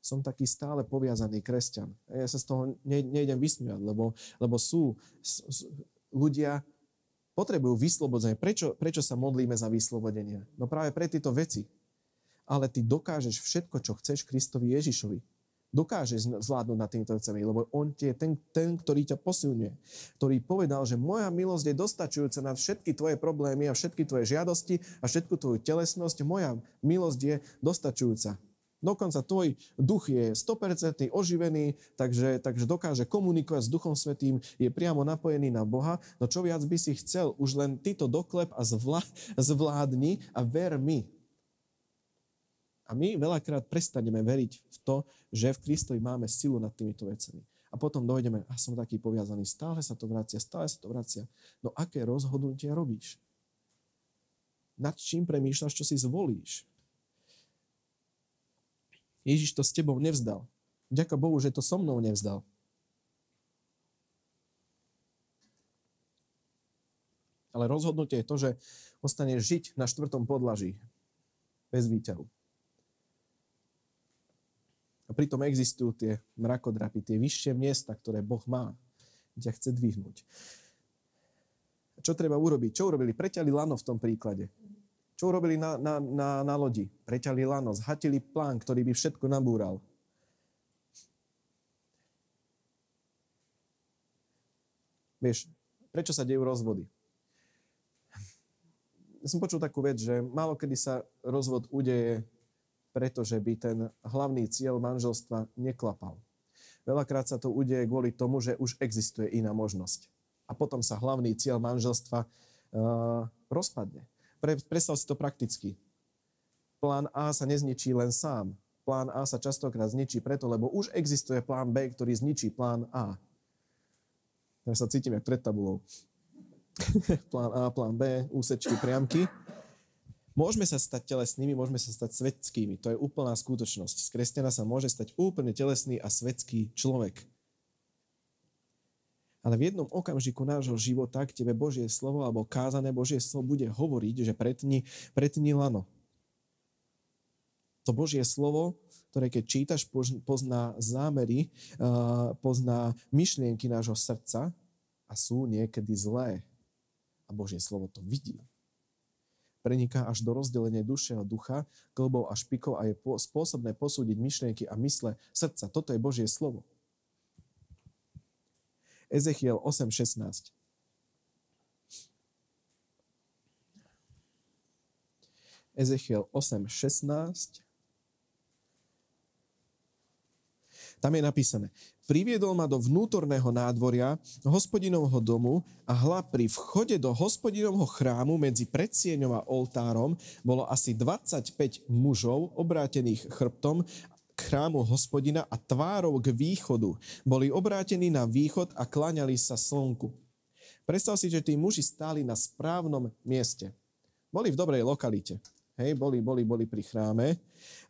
Som taký stále poviazaný kresťan. A ja sa z toho ne, nejdem vysmiať, lebo, lebo sú s, s, ľudia, potrebujú vyslobodzenie. Prečo, prečo sa modlíme za vyslobodenie? No práve pre tieto veci. Ale ty dokážeš všetko, čo chceš Kristovi Ježišovi. Dokážeš zvládnuť na týmto vecami, lebo On je ten, ten, ktorý ťa posilňuje. Ktorý povedal, že moja milosť je dostačujúca na všetky tvoje problémy a všetky tvoje žiadosti a všetku tvoju telesnosť. Moja milosť je dostačujúca. Dokonca tvoj duch je 100% oživený, takže, takže dokáže komunikovať s Duchom Svetým, je priamo napojený na Boha. No čo viac by si chcel? Už len ty doklep a zvlá, zvládni a ver mi. A my veľakrát prestaneme veriť v to, že v Kristovi máme silu nad týmito vecami. A potom dojdeme, a som taký poviazaný, stále sa to vracia, stále sa to vracia. No aké rozhodnutia robíš? Nad čím premýšľaš, čo si zvolíš? Ježiš to s tebou nevzdal. Ďakujem Bohu, že to so mnou nevzdal. Ale rozhodnutie je to, že ostane žiť na štvrtom podlaží bez výťahu. A pritom existujú tie mrakodrapy, tie vyššie miesta, ktoré Boh má, ťa chce dvihnúť. Čo treba urobiť? Čo urobili? Preťali lano v tom príklade. Čo urobili na, na, na, na lodi? Preťali lano, zhatili plán, ktorý by všetko nabúral. Vieš, prečo sa dejú rozvody? Ja som počul takú vec, že málo kedy sa rozvod udeje, pretože by ten hlavný cieľ manželstva neklapal. Veľakrát sa to udeje kvôli tomu, že už existuje iná možnosť. A potom sa hlavný cieľ manželstva uh, rozpadne. Pre, predstav si to prakticky. Plán A sa nezničí len sám. Plán A sa častokrát zničí preto, lebo už existuje plán B, ktorý zničí plán A. Ja sa cítim jak pred tabulou. plán A, plán B, úsečky, priamky. Môžeme sa stať telesnými, môžeme sa stať svetskými. To je úplná skutočnosť. Z kresťana sa môže stať úplne telesný a svetský človek. Ale v jednom okamžiku nášho života k tebe Božie slovo alebo kázané Božie slovo bude hovoriť, že pretni, pretni lano. To Božie slovo, ktoré keď čítaš, pozná zámery, pozná myšlienky nášho srdca a sú niekedy zlé. A Božie slovo to vidí. Preniká až do rozdelenia duše a ducha, klbov a špikov a je spôsobné posúdiť myšlienky a mysle srdca. Toto je Božie slovo. Ezechiel 8.16. Ezechiel 8.16. Tam je napísané, priviedol ma do vnútorného nádvoria hospodinovho domu a hla pri vchode do hospodinovho chrámu medzi predsieňom a oltárom bolo asi 25 mužov obrátených chrbtom chrámu hospodina a tvárou k východu. Boli obrátení na východ a klaňali sa slnku. Predstav si, že tí muži stáli na správnom mieste. Boli v dobrej lokalite. Hej, boli, boli, boli pri chráme,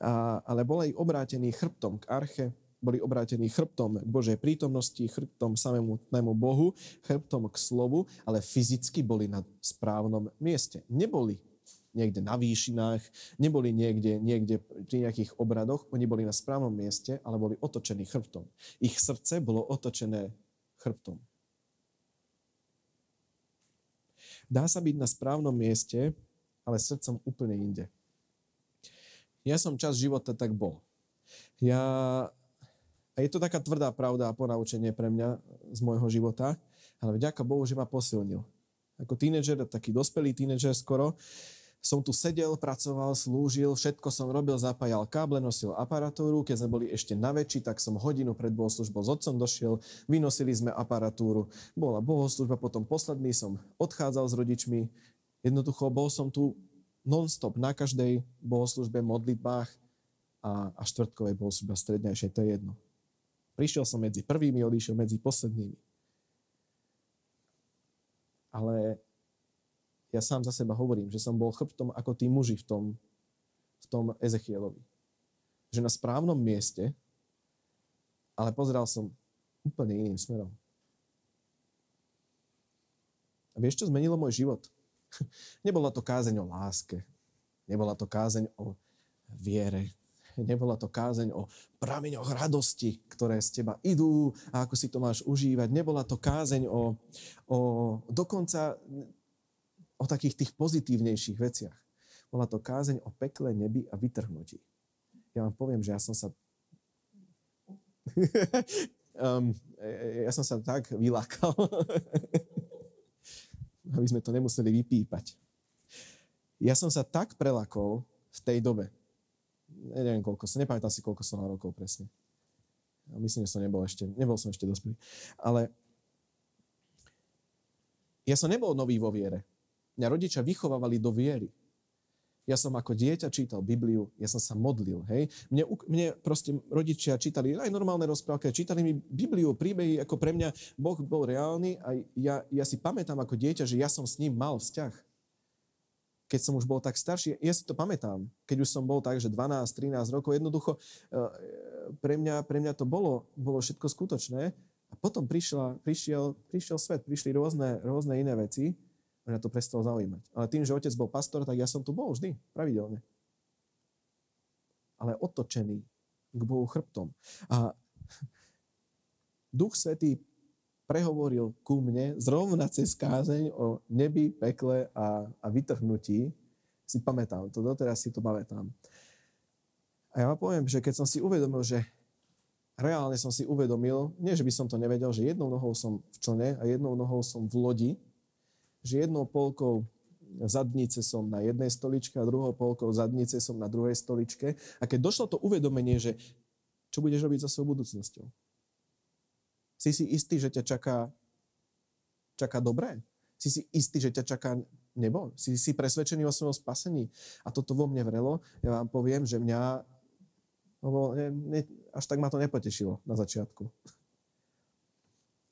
a, ale boli obrátení chrbtom k arche, boli obrátení chrbtom k Božej prítomnosti, chrbtom samému Bohu, chrbtom k slovu, ale fyzicky boli na správnom mieste. Neboli niekde na výšinách, neboli niekde, niekde pri nejakých obradoch, oni boli na správnom mieste, ale boli otočení chrbtom. Ich srdce bolo otočené chrbtom. Dá sa byť na správnom mieste, ale srdcom úplne inde. Ja som čas života tak bol. Ja a je to taká tvrdá pravda a ponaučenie pre mňa z môjho života, ale vďaka Bohu, že ma posilnil. Ako tínedžer, taký dospelý tínedžer skoro, som tu sedel, pracoval, slúžil, všetko som robil, zapájal káble, nosil aparatúru. Keď sme boli ešte na väčší, tak som hodinu pred bohoslužbou s otcom došiel, vynosili sme aparatúru. Bola bohoslužba, potom posledný som odchádzal s rodičmi. Jednoducho bol som tu non-stop na každej bohoslužbe, modlitbách a, a štvrtkovej bohoslužbe strednejšej, to je jedno. Prišiel som medzi prvými, odišiel medzi poslednými. Ale ja sám za seba hovorím, že som bol chrbtom ako tí muži v tom, v tom Ezechielovi. Že na správnom mieste, ale pozeral som úplne iným smerom. A vieš, čo zmenilo môj život? Nebola to kázeň o láske. Nebola to kázeň o viere nebola to kázeň o prameňoch radosti, ktoré z teba idú a ako si to máš užívať. Nebola to kázeň o, o dokonca o takých tých pozitívnejších veciach. Bola to kázeň o pekle, nebi a vytrhnutí. Ja vám poviem, že ja som sa um, ja som sa tak vylákal, aby sme to nemuseli vypípať. Ja som sa tak prelakol v tej dobe, neviem koľko som, nepamätám si, koľko som mal rokov presne. Myslím, že som nebol ešte, nebol som ešte dospelý. Ale ja som nebol nový vo viere. Mňa rodičia vychovávali do viery. Ja som ako dieťa čítal Bibliu, ja som sa modlil, hej. Mne, mne proste rodičia čítali aj normálne rozprávky, čítali mi Bibliu, príbehy, ako pre mňa Boh bol reálny a ja, ja si pamätám ako dieťa, že ja som s ním mal vzťah. keď som už bol tak starší, ja si to pamätám, keď už som bol tak, že 12-13 rokov, jednoducho e, pre mňa, pre mňa to bolo, bolo všetko skutočné. A potom prišla, prišiel, prišiel svet, prišli rôzne, rôzne iné veci mňa to prestalo zaujímať. Ale tým, že otec bol pastor, tak ja som tu bol vždy, pravidelne. Ale otočený k Bohu chrbtom. A Duch Svetý prehovoril ku mne zrovna cez kázeň o nebi, pekle a, a vytrhnutí. Si pamätám, to doteraz si to pamätám. A ja vám poviem, že keď som si uvedomil, že reálne som si uvedomil, nie že by som to nevedel, že jednou nohou som v člne a jednou nohou som v lodi, že jednou polkou zadnice som na jednej stoličke a druhou polkou zadnice som na druhej stoličke. A keď došlo to uvedomenie, že čo budeš robiť so svojou budúcnosťou? Si si istý, že ťa čaká, čaká dobré? Si si istý, že ťa čaká nebo? Si si presvedčený o svojom spasení? A toto vo mne vrelo. Ja vám poviem, že mňa lebo ne, ne, až tak ma to nepotešilo na začiatku.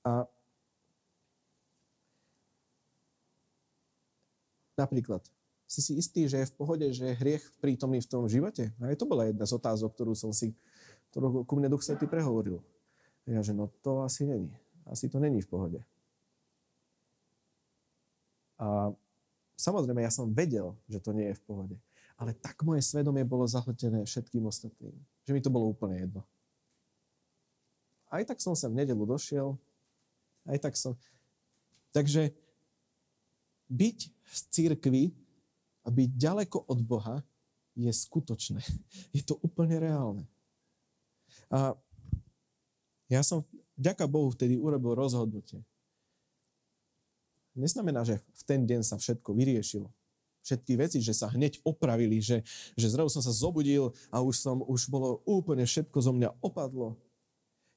A napríklad, si si istý, že je v pohode, že je hriech prítomný v tom živote? A to bola jedna z otázok, ktorú som si, ktorú ku mne Duch Svetý prehovoril. Ja, že no to asi není. Asi to není v pohode. A samozrejme, ja som vedel, že to nie je v pohode. Ale tak moje svedomie bolo zahltené všetkým ostatným, že mi to bolo úplne jedno. Aj tak som sa v nedelu došiel, aj tak som... Takže byť v církvi a byť ďaleko od Boha je skutočné. Je to úplne reálne. A ja som, ďaká Bohu, vtedy urobil rozhodnutie. Neznamená, že v ten deň sa všetko vyriešilo. Všetky veci, že sa hneď opravili, že, že zrazu som sa zobudil a už, som, už bolo úplne všetko zo mňa opadlo.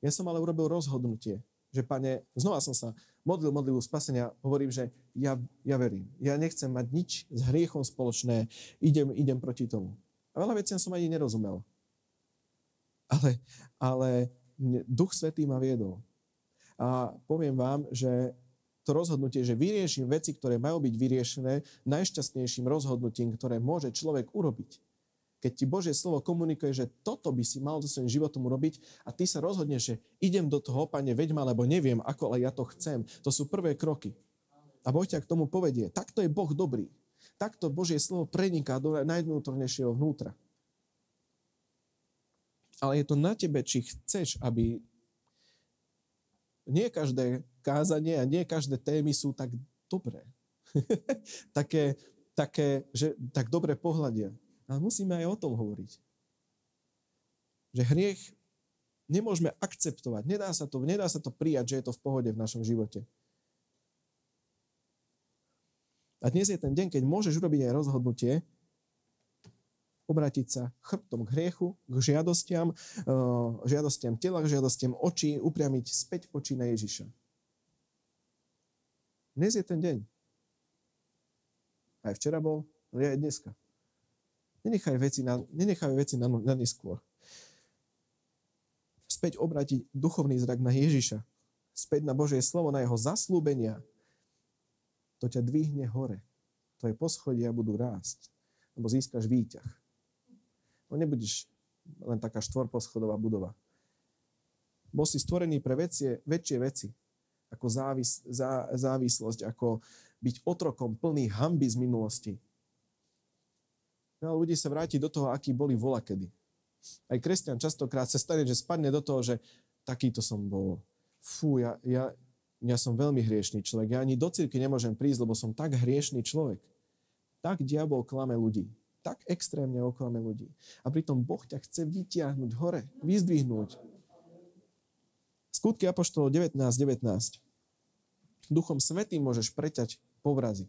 Ja som ale urobil rozhodnutie, že pane, znova som sa modlil modlivu spasenia, hovorím, že ja, ja verím. Ja nechcem mať nič s hriechom spoločné, idem, idem proti tomu. A veľa vecí som ani nerozumel. Ale, ale Duch Svetý ma viedol. A poviem vám, že to rozhodnutie, že vyrieším veci, ktoré majú byť vyriešené, najšťastnejším rozhodnutím, ktoré môže človek urobiť. Keď ti Božie slovo komunikuje, že toto by si mal so svojím životom urobiť a ty sa rozhodneš, že idem do toho, pane, veď ma, lebo neviem, ako, ale ja to chcem. To sú prvé kroky. A Boh ťa k tomu povedie. Takto je Boh dobrý. Takto Božie slovo preniká do najvnútornejšieho vnútra. Ale je to na tebe, či chceš, aby nie každé kázanie a nie každé témy sú tak dobré. také, také, že tak dobre pohľadia. Ale musíme aj o tom hovoriť. Že hriech nemôžeme akceptovať. Nedá sa to, nedá sa to prijať, že je to v pohode v našom živote. A dnes je ten deň, keď môžeš urobiť aj rozhodnutie, obrátiť sa chrbtom k hriechu, k žiadostiam, uh, žiadostiam tela, k žiadostiam očí, upriamiť späť oči na Ježiša. Dnes je ten deň. Aj včera bol, ale aj dneska. Nenechaj veci na, nenechaj veci na, na neskôr. Späť obrátiť duchovný zrak na Ježiša. Späť na Božie slovo, na jeho zaslúbenia. To ťa dvihne hore. Tvoje poschodia budú rásť, lebo získaš výťah. No nebudeš len taká štvorposchodová budova. Bol si stvorený pre väčšie, väčšie veci, ako závis, zá, závislosť, ako byť otrokom plný hamby z minulosti. Veľa ľudí sa vráti do toho, aký boli volakedy. Aj kresťan častokrát sa stane, že spadne do toho, že takýto som bol. Fú, ja, ja, ja som veľmi hriešný človek. Ja ani do cirky nemôžem prísť, lebo som tak hriešný človek. Tak diabol klame ľudí tak extrémne oklame ľudí. A pritom Boh ťa chce vytiahnuť hore, vyzdvihnúť. Skutky Apoštolov 19, 19. Duchom Svetým môžeš preťať povrazy.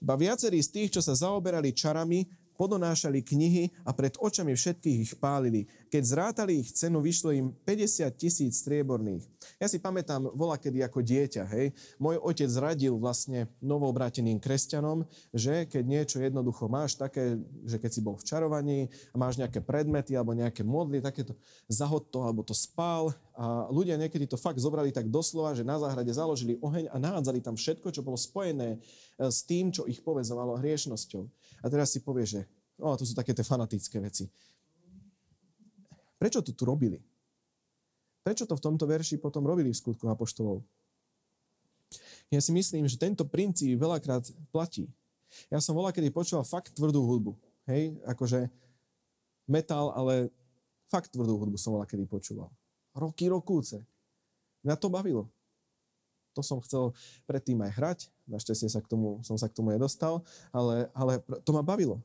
Ba viacerí z tých, čo sa zaoberali čarami, podonášali knihy a pred očami všetkých ich pálili. Keď zrátali ich cenu, vyšlo im 50 tisíc strieborných. Ja si pamätám, vola kedy ako dieťa, hej, môj otec zradil vlastne novobráteným kresťanom, že keď niečo jednoducho máš také, že keď si bol v čarovaní a máš nejaké predmety alebo nejaké modly, takéto zahod to alebo to spál a ľudia niekedy to fakt zobrali tak doslova, že na záhrade založili oheň a nahádzali tam všetko, čo bolo spojené e, s tým, čo ich povezovalo hriešnosťou. A teraz si povie, že o, to sú také tie fanatické veci. Prečo to tu robili? Prečo to v tomto verši potom robili v skutku apoštolov? Ja si myslím, že tento princíp veľakrát platí. Ja som volá, kedy počúval fakt tvrdú hudbu. Hej, akože metal, ale fakt tvrdú hudbu som volá, kedy počúval. Roky, rokúce. Mňa to bavilo. To som chcel predtým aj hrať. Našťastie sa k tomu, som sa k tomu nedostal, ale, ale to ma bavilo.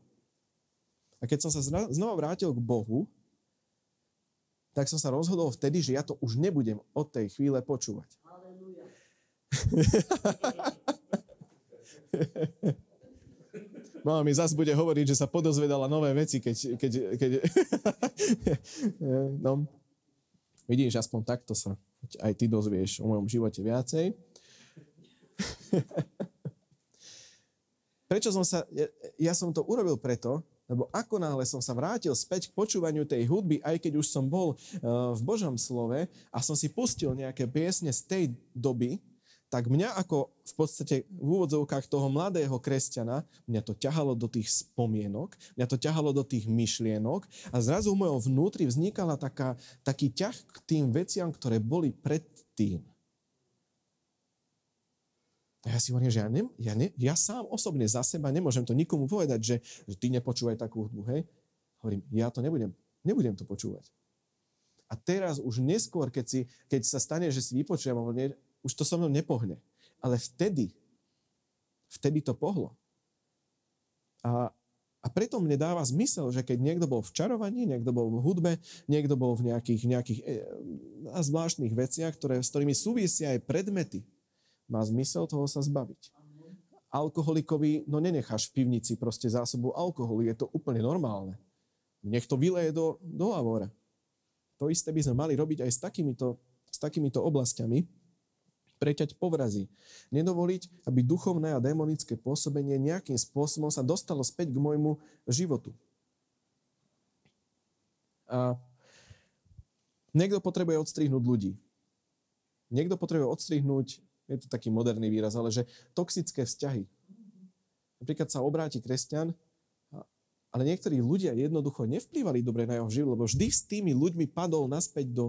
A keď som sa znova vrátil k Bohu, tak som sa rozhodol vtedy, že ja to už nebudem od tej chvíle počúvať. Mama mi zase bude hovoriť, že sa podozvedala nové veci, keď... keď, keď no, vidíš, aspoň takto sa aj ty dozvieš o mojom živote viacej. Prečo som sa... Ja, ja som to urobil preto, lebo ako náhle som sa vrátil späť k počúvaniu tej hudby, aj keď už som bol uh, v Božom slove a som si pustil nejaké piesne z tej doby, tak mňa ako v podstate v úvodzovkách toho mladého kresťana, mňa to ťahalo do tých spomienok, mňa to ťahalo do tých myšlienok a zrazu v mojom vnútri vznikala taká, taký ťah k tým veciam, ktoré boli predtým. A ja si hovorím, že ja, ne, ja, ne, ja sám osobne za seba nemôžem to nikomu povedať, že, že ty nepočúvaj takú hudbu, hej? Hovorím, ja to nebudem, nebudem to počúvať. A teraz už neskôr, keď, si, keď sa stane, že si vypočujem, už to so mnou nepohne. Ale vtedy, vtedy to pohlo. A, a preto mne dáva zmysel, že keď niekto bol v čarovaní, niekto bol v hudbe, niekto bol v nejakých, nejakých e, zvláštnych veciach, ktoré, s ktorými súvisia aj predmety, má zmysel toho sa zbaviť. Alkoholikovi, no nenecháš v pivnici proste zásobu alkoholu, je to úplne normálne. Nech to vyleje do, do lavora. To isté by sme mali robiť aj s takýmito, s takýmito oblastiami. Preťať povrazy. Nedovoliť, aby duchovné a démonické pôsobenie nejakým spôsobom sa dostalo späť k môjmu životu. A niekto potrebuje odstrihnúť ľudí. Niekto potrebuje odstrihnúť je to taký moderný výraz, ale že toxické vzťahy. Napríklad sa obráti kresťan, ale niektorí ľudia jednoducho nevplývali dobre na jeho život, lebo vždy s tými ľuďmi padol naspäť do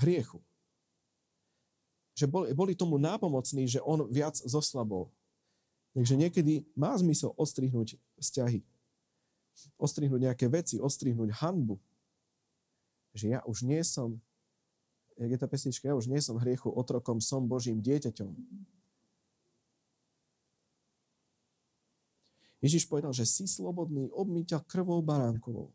hriechu. Že boli, boli tomu nápomocní, že on viac zoslabol. Takže niekedy má zmysel ostrihnúť vzťahy. Ostrihnúť nejaké veci, ostrihnúť hanbu. Že ja už nie som jak je tá pesnička, ja už nie som hriechu otrokom, som Božím dieťaťom. Ježiš povedal, že si slobodný, obmyťa krvou baránkovou.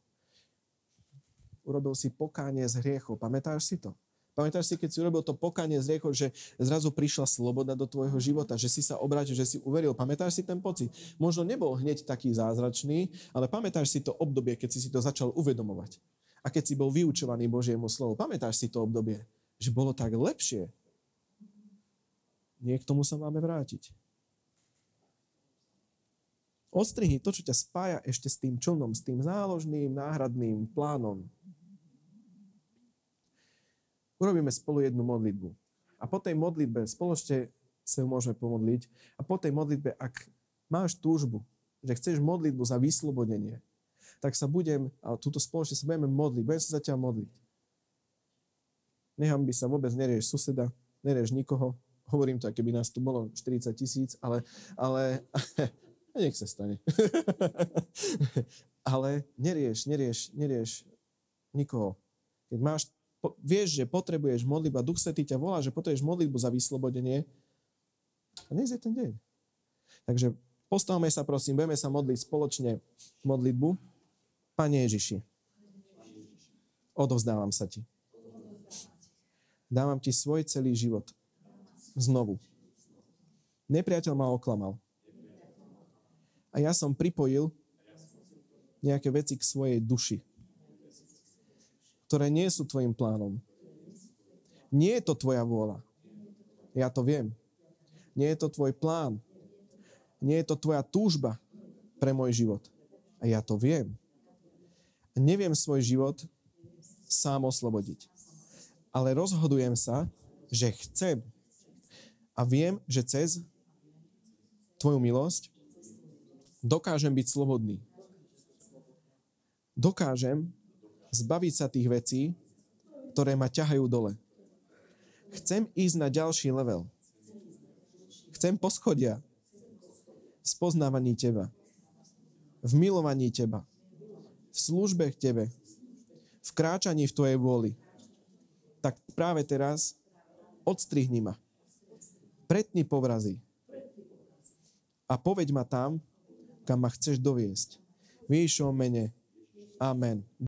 Urobil si pokánie z hriechov. Pamätáš si to? Pamätáš si, keď si urobil to pokánie z hriechov, že zrazu prišla sloboda do tvojho života, že si sa obrátil, že si uveril. Pamätáš si ten pocit? Možno nebol hneď taký zázračný, ale pamätáš si to obdobie, keď si si to začal uvedomovať a keď si bol vyučovaný Božiemu slovu. Pamätáš si to obdobie, že bolo tak lepšie? Nie k tomu sa máme vrátiť. Ostrihni to, čo ťa spája ešte s tým člnom, s tým záložným, náhradným plánom. Urobíme spolu jednu modlitbu. A po tej modlitbe spoločne sa môžeme pomodliť. A po tej modlitbe, ak máš túžbu, že chceš modlitbu za vyslobodenie, tak sa budem, a túto spoločne sa budeme modliť, budem sa za ťa modliť. Nechám by sa, vôbec nerieš suseda, nerieš nikoho, hovorím to, keby nás tu bolo 40 tisíc, ale, ale nech sa stane. ale nerieš, nerieš, nerieš nikoho. Keď máš, po, vieš, že potrebuješ modlitbu a Duch Svetý ťa volá, že potrebuješ modlitbu za vyslobodenie, a dnes je ten deň. Takže postavme sa, prosím, budeme sa modliť spoločne modlitbu. Pane Ježiši, odovzdávam sa Ti. Dávam Ti svoj celý život. Znovu. Nepriateľ ma oklamal. A ja som pripojil nejaké veci k svojej duši, ktoré nie sú tvojim plánom. Nie je to tvoja vôľa. Ja to viem. Nie je to tvoj plán. Nie je to tvoja túžba pre môj život. A ja to viem. Neviem svoj život sám oslobodiť. Ale rozhodujem sa, že chcem. A viem, že cez tvoju milosť dokážem byť slobodný. Dokážem zbaviť sa tých vecí, ktoré ma ťahajú dole. Chcem ísť na ďalší level. Chcem poschodia v spoznávaní teba, v milovaní teba, v službe k tebe, v kráčaní v tvojej vôli. Tak práve teraz odstrihni ma. Pretni povrazy. A povedď ma tam, kam ma chceš doviesť. V Ježišovom mene. Amen.